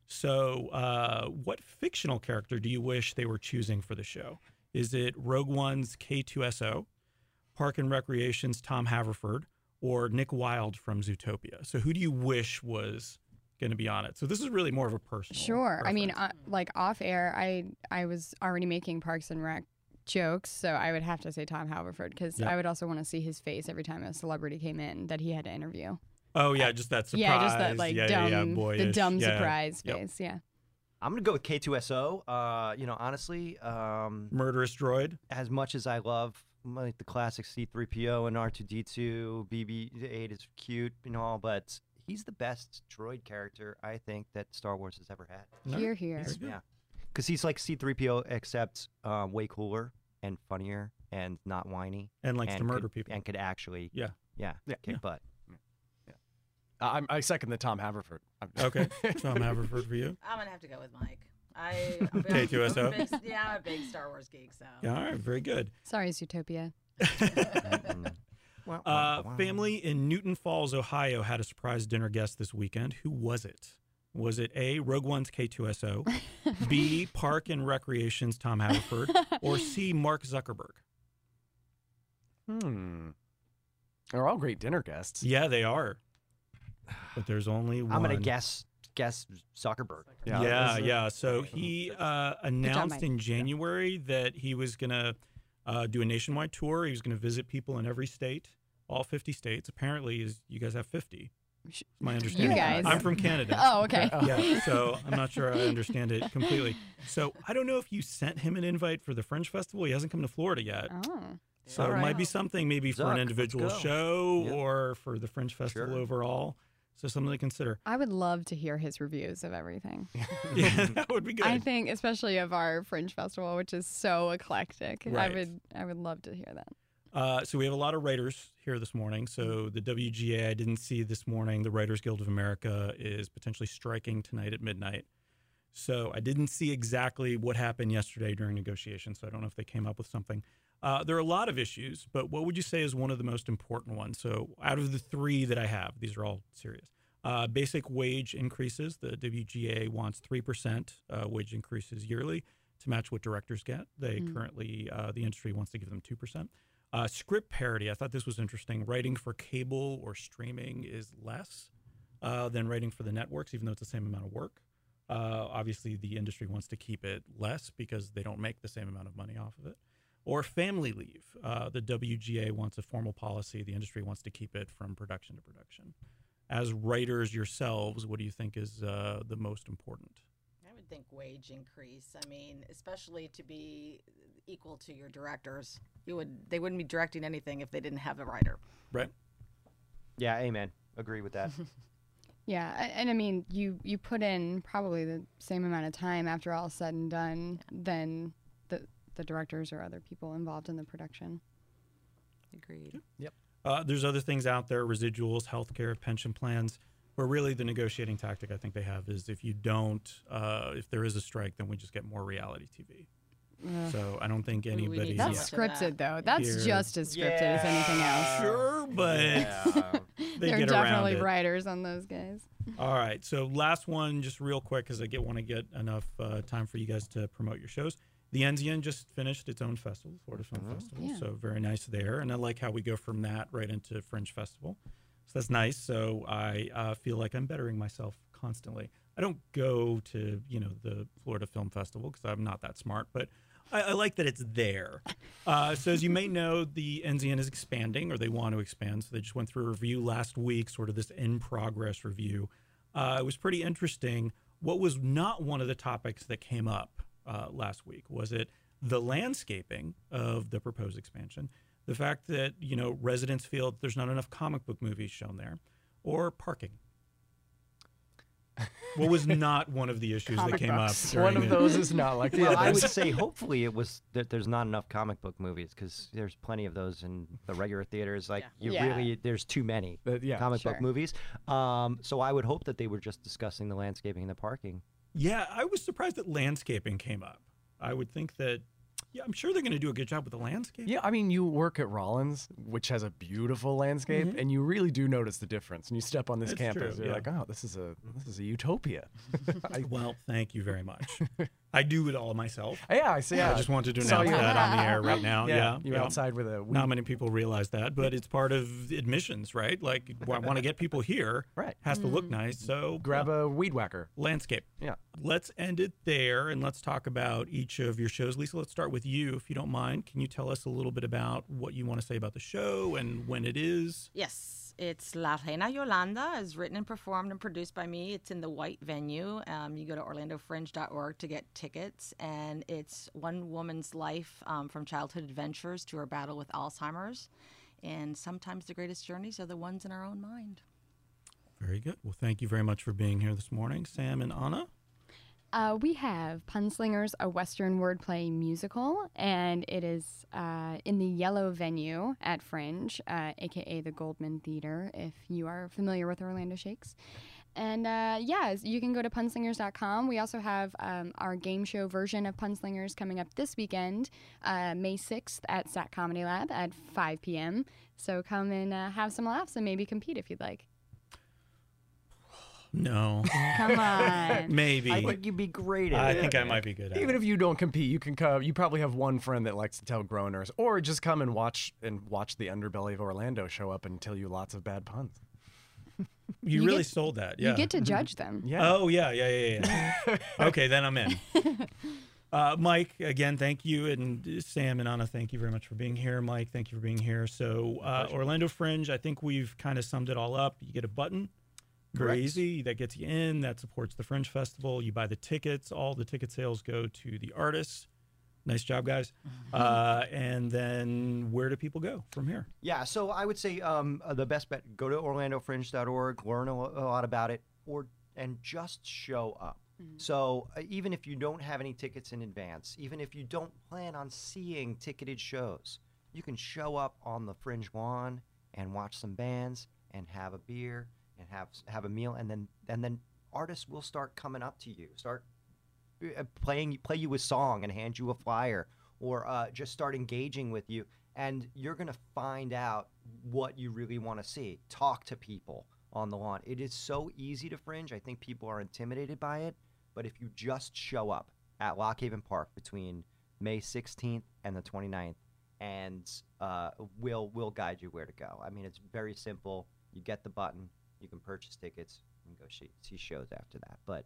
So, uh, what fictional character do you wish they were choosing for the show? Is it Rogue One's K2SO, Park and Recreation's Tom Haverford, or Nick Wilde from Zootopia? So, who do you wish was going to be on it? So, this is really more of a personal. Sure. I mean, uh, like off air, I I was already making Parks and Rec jokes, so I would have to say Tom Haverford because Yeah. I would also want to see his face every time a celebrity came in that he had to interview. Oh yeah, just that surprise. Yeah, just that like yeah, dumb, yeah, yeah, the dumb Yeah. surprise Yep. face. Yeah. I'm gonna go with K2SO. Uh, you know, honestly, um, Murderous droid. as much as I love like the classic C3PO and R2D2, BB-8 is cute and all, but he's the best droid character I think that Star Wars has ever had. No, Here, here. he's. Yeah, because he's like C3PO except um, way cooler and funnier and not whiny And likes and to murder could, people. and could actually Yeah. yeah Yeah. kick Yeah. butt. I'm, I second the Tom Haverford. I'm- Okay, Tom Haverford for you. I'm gonna have to go with Mike. I I'm a big- K2SO? Big- yeah, I'm a big Star Wars geek. So Yeah, all right, very good. Sorry, Zootopia. Mm. Uh, family in Newton Falls, Ohio had a surprise dinner guest this weekend. Who was it? Was it A, Rogue One's K2SO, B, Park and Recreation's Tom Haverford, or C, Mark Zuckerberg? Hmm. They're all great dinner guests. Yeah, they are. But there's only one. I'm gonna guess guess Zuckerberg. Yeah, that's yeah. So he uh, announced Mike. in January that he was going to uh, do a nationwide tour. He was going to visit people in every state, all 50 states. Apparently, is you guys have 50. My understanding. guys. I'm from Canada. Oh, okay. yeah, so I'm not sure I understand it completely. So I don't know if you sent him an invite for the Fringe Festival. He hasn't come to Florida yet. Oh. So All it might be something maybe for an individual show Yeah. or for the Fringe Festival Sure. overall. So something to consider. I would love to hear his reviews of everything. Yeah, that would be good. I think, especially of our Fringe Festival, which is so eclectic. Right. I would, I would love to hear that. Uh, so we have a lot of writers here this morning. So the WGA I didn't see this morning. The Writers Guild of America is potentially striking tonight at midnight. So I didn't see exactly what happened yesterday during negotiations. So I don't know if they came up with something. Uh, there are a lot of issues, but what would you say is one of the most important ones? So out of the three that I have, these are all serious. Uh, basic wage increases. The WGA wants three percent uh, wage increases yearly to match what directors get. They Mm. currently, uh, the industry wants to give them two percent. Uh, script parity. I thought this was interesting. Writing for cable or streaming is less uh, than writing for the networks, even though it's the same amount of work. Uh, obviously, the industry wants to keep it less because they don't make the same amount of money off of it. Or family leave. Uh, the WGA wants a formal policy. The industry wants to keep it from production to production. As writers yourselves, what do you think is uh, the most important? I would think wage increase. I mean, especially to be equal to your directors. You would they wouldn't be directing anything if they didn't have a writer. Right? Yeah, amen. Agree with that. Yeah, and I mean, you you put in probably the same amount of time after all said and done than the the directors or other people involved in the production. Agreed. Yep. Uh, there's other things out there, residuals, healthcare, pension plans, where really the negotiating tactic I think they have is if you don't, uh, if there is a strike, then we just get more reality TV. Ugh. So I don't think Ooh, we need anybody. That's Yeah. scripted though. That's Here. just as scripted as anything else. Sure, but Yeah. they there are get definitely it. writers on those guys. All right. So last one, just real quick, because I get want to get enough uh, time for you guys to promote your shows. The Enzian just finished its own festival, Florida Film Festival. Yeah. So very nice there, and I like how we go from that right into Fringe Festival. So that's nice. So I uh, feel like I'm bettering myself constantly. I don't go to you know the Florida Film Festival because I'm not that smart, but I, I like that it's there. Uh, so as you may know, the Enzian is expanding, or they want to expand. So they just went through a review last week, sort of this in progress review. Uh, it was pretty interesting. What was not one of the topics that came up uh, last week was it the landscaping of the proposed expansion, the fact that you know residents feel there's not enough comic book movies shown there, or parking. what was not one of the issues that came books. up? One of those is not like the Well, I would say hopefully it was that there's not enough comic book movies because there's plenty of those in the regular theaters. Like you Yeah. really, there's too many But yeah, comic sure. book movies. Um, so I would hope that they were just discussing the landscaping and the parking. Yeah, I was surprised that landscaping came up. I would think that Yeah, I'm sure they're going to do a good job with the landscape. Yeah, I mean, you work at Rollins, which has a beautiful landscape, mm-hmm. and you really do notice the difference. And you step on this That's campus, true, you're yeah. like, oh, this is a this is a utopia. I, Well, thank you very much. I do it all myself. yeah, I see. Yeah, I just wanted to Saw announce you- that on the air right now. Yeah, Yeah, you're yeah. outside with a weed. Not many people realize that, but it's part of admissions, right? Like, I want to get people here. Right. Has to look nice. So Grab uh, a weed whacker. landscape. Yeah. Let's end it there and let's talk about each of your shows. Lisa, let's start with you, if you don't mind. Can you tell us a little bit about what you want to say about the show and when it is? Yes, it's La Reina Yolanda. is written and performed and produced by me. It's in the White Venue. Um, you go to orlandofringe.org to get tickets, and it's one woman's life um, from childhood adventures to her battle with Alzheimer's. And sometimes the greatest journeys are the ones in our own mind. Very good. Well, thank you very much for being here this morning, Sam and Anna. Uh, we have Punslingers, a Western wordplay musical, and it is uh, in the Yellow Venue at Fringe, uh, aka the Goldman Theater, if you are familiar with Orlando Shakes. And uh, yeah, you can go to punslingers.com. We also have um, our game show version of Punslingers coming up this weekend, uh, May 6th at SAK Comedy Lab at 5 p.m. So come and uh, have some laughs and maybe compete if you'd like. No, Come on. maybe. I think you'd be great at it. I it. think I might be good at it. Even it. if you don't compete, you can come. You probably have one friend that likes to tell groaners, or just come and watch and watch the underbelly of Orlando show up and tell you lots of bad puns. You, You really get- sold that. Yeah. You get to judge them. Yeah. Oh yeah, yeah, yeah, yeah. okay, then I'm in. Uh, Mike, again, thank you, and Sam and Anna, thank you very much for being here. Mike, thank you for being here. So, uh, Orlando Fringe, I think we've kind of summed it all up. You get a button, very Correct. easy. That gets you in. That supports the Fringe Festival. You buy the tickets. All the ticket sales go to the artists. Nice job, guys. Uh, and then where do people go from here? Yeah, so I would say um, uh, the best bet: go to OrlandoFringe.org, learn a, a lot about it, or and just show up. So uh, even if you don't have any tickets in advance, even if you don't plan on seeing ticketed shows, you can show up on the Fringe lawn and watch some bands and have a beer and have have a meal, and then and then artists will start coming up to you, start uh, playing play you a song and hand you a flyer or uh, just start engaging with you and you're to find out what you really want to see. Talk to people on the lawn. It is so easy to fringe. I think people are intimidated by it but if you just show up at Loch Haven Park between may 16th and the 29th and uh, we'll we'll guide you where to go. I mean it's very simple. You get the button you can purchase tickets and go see, see shows after that but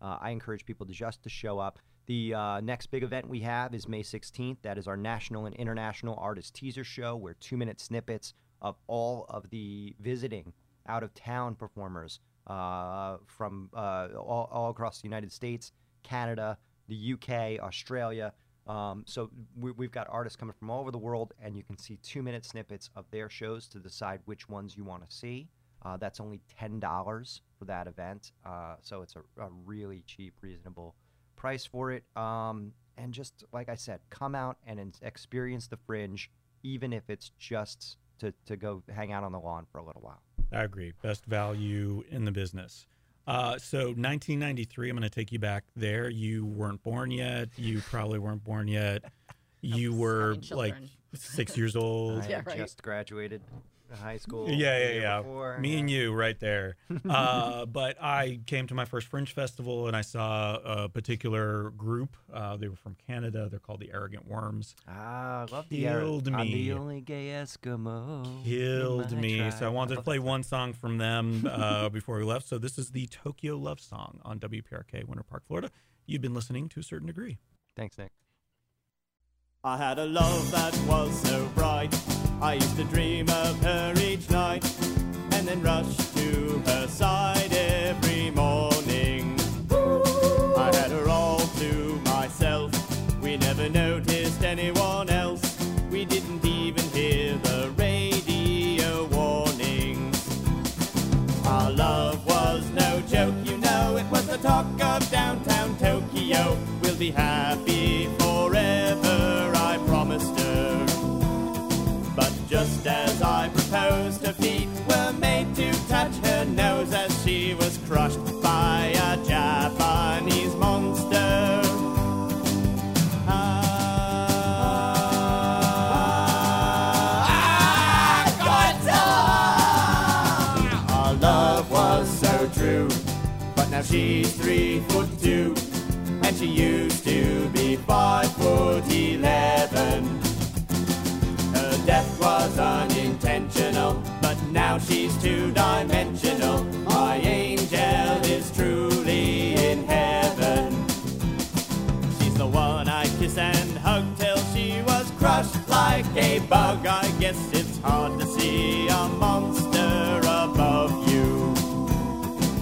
uh, I encourage people to just to show up. The uh, next big event we have is May 16th. That is our national and international artist teaser show, where two-minute snippets of all of the visiting out-of-town performers uh, from uh, all, all across the United States, Canada, the UK, Australia. Um, so we, we've got artists coming from all over the world, and you can see two-minute snippets of their shows to decide which ones you want to see. Uh, that's only ten dollars for that event, uh, so it's a, a really cheap, reasonable price for it. Um, and just like I said, come out and experience the Fringe, even if it's just to, to go hang out on the lawn for a little while. I agree. Best value in the business. Uh, so 1993, I'm going to take you back there. You weren't born yet. You probably weren't born yet. You were like six years old. I Yeah, right. just graduated high school. Yeah, yeah, yeah. before, Me and you right there. Uh, but I came to my first Fringe Festival and I saw a particular group. Uh, they were from Canada. They're called the Arrogant Worms. Ah, I love the era. Killed I'm the only gay Eskimo. in Killed my me. So I wanted to play one song from them uh, before we left. So this is the Tokyo Love Song on WPRK, Winter Park, Florida. You've been listening to a certain degree. Thanks, Nick. I had a love that was so bright. I used to dream of her each night and then rush to her side every morning. I had her all to myself. We never noticed anyone else. We didn't even hear the radio warnings. Our love was no joke, you know, it was the talk of downtown Tokyo. We'll be happy was crushed by a Japanese monster. Ah. ah, Godzilla! Our love was so true, but now she's three foot two, and she used to be five foot eleven. Her death was unintentional, but now she's two dimensional. Bug. I guess it's hard to see a monster above you.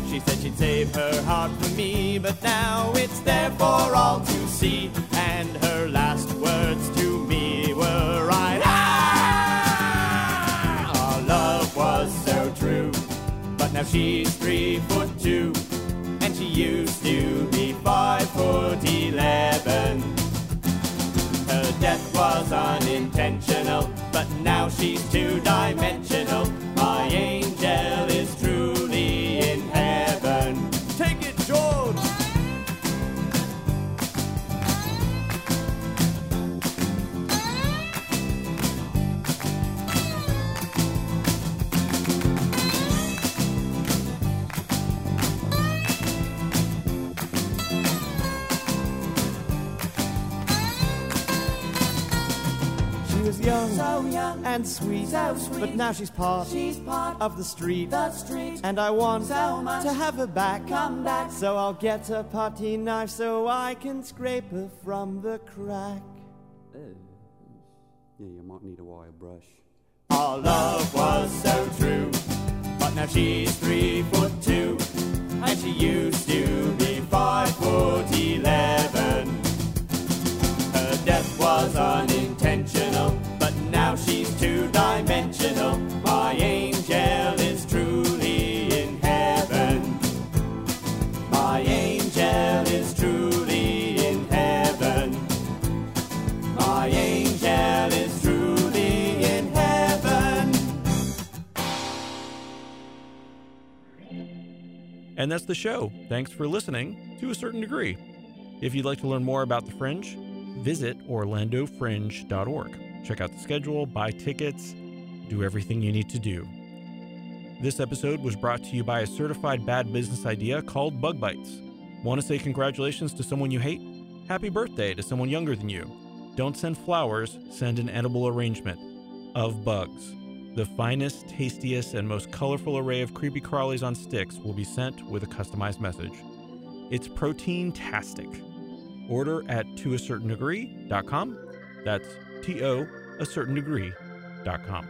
She said she'd save her heart for me, but now it's there for all to see. And her last words to me were right. Ah! Our love was so true, but now she's three foot two, and she used to be five foot eleven. Death was unintentional, but now she's two dimensional. My and sweet, so sweet. but now she's part, she's part of the street. the street. And I want So much to have her back. Come back. So I'll get a putty knife so I can scrape her from the crack. Oh. Yeah, you might need a wire brush. Our love was so true, but now she's three foot two, and she used to be five foot eleven. Death was unintentional, but now she's two dimensional. My angel is truly in heaven. My angel is truly in heaven. My angel is truly in heaven. And that's the show. Thanks for listening to a certain degree. If you'd like to learn more about the Fringe, visit orlandofringe.org. Check out the schedule, buy tickets, do everything you need to do. This episode was brought to you by a certified bad business idea called Bug Bites. Want to say congratulations to someone you hate? Happy birthday to someone younger than you. Don't send flowers, send an edible arrangement of bugs. The finest, tastiest, and most colorful array of creepy crawlies on sticks will be sent with a customized message. It's protein-tastic. Order at toacertaindegree.com. That's T O a certain degree.com.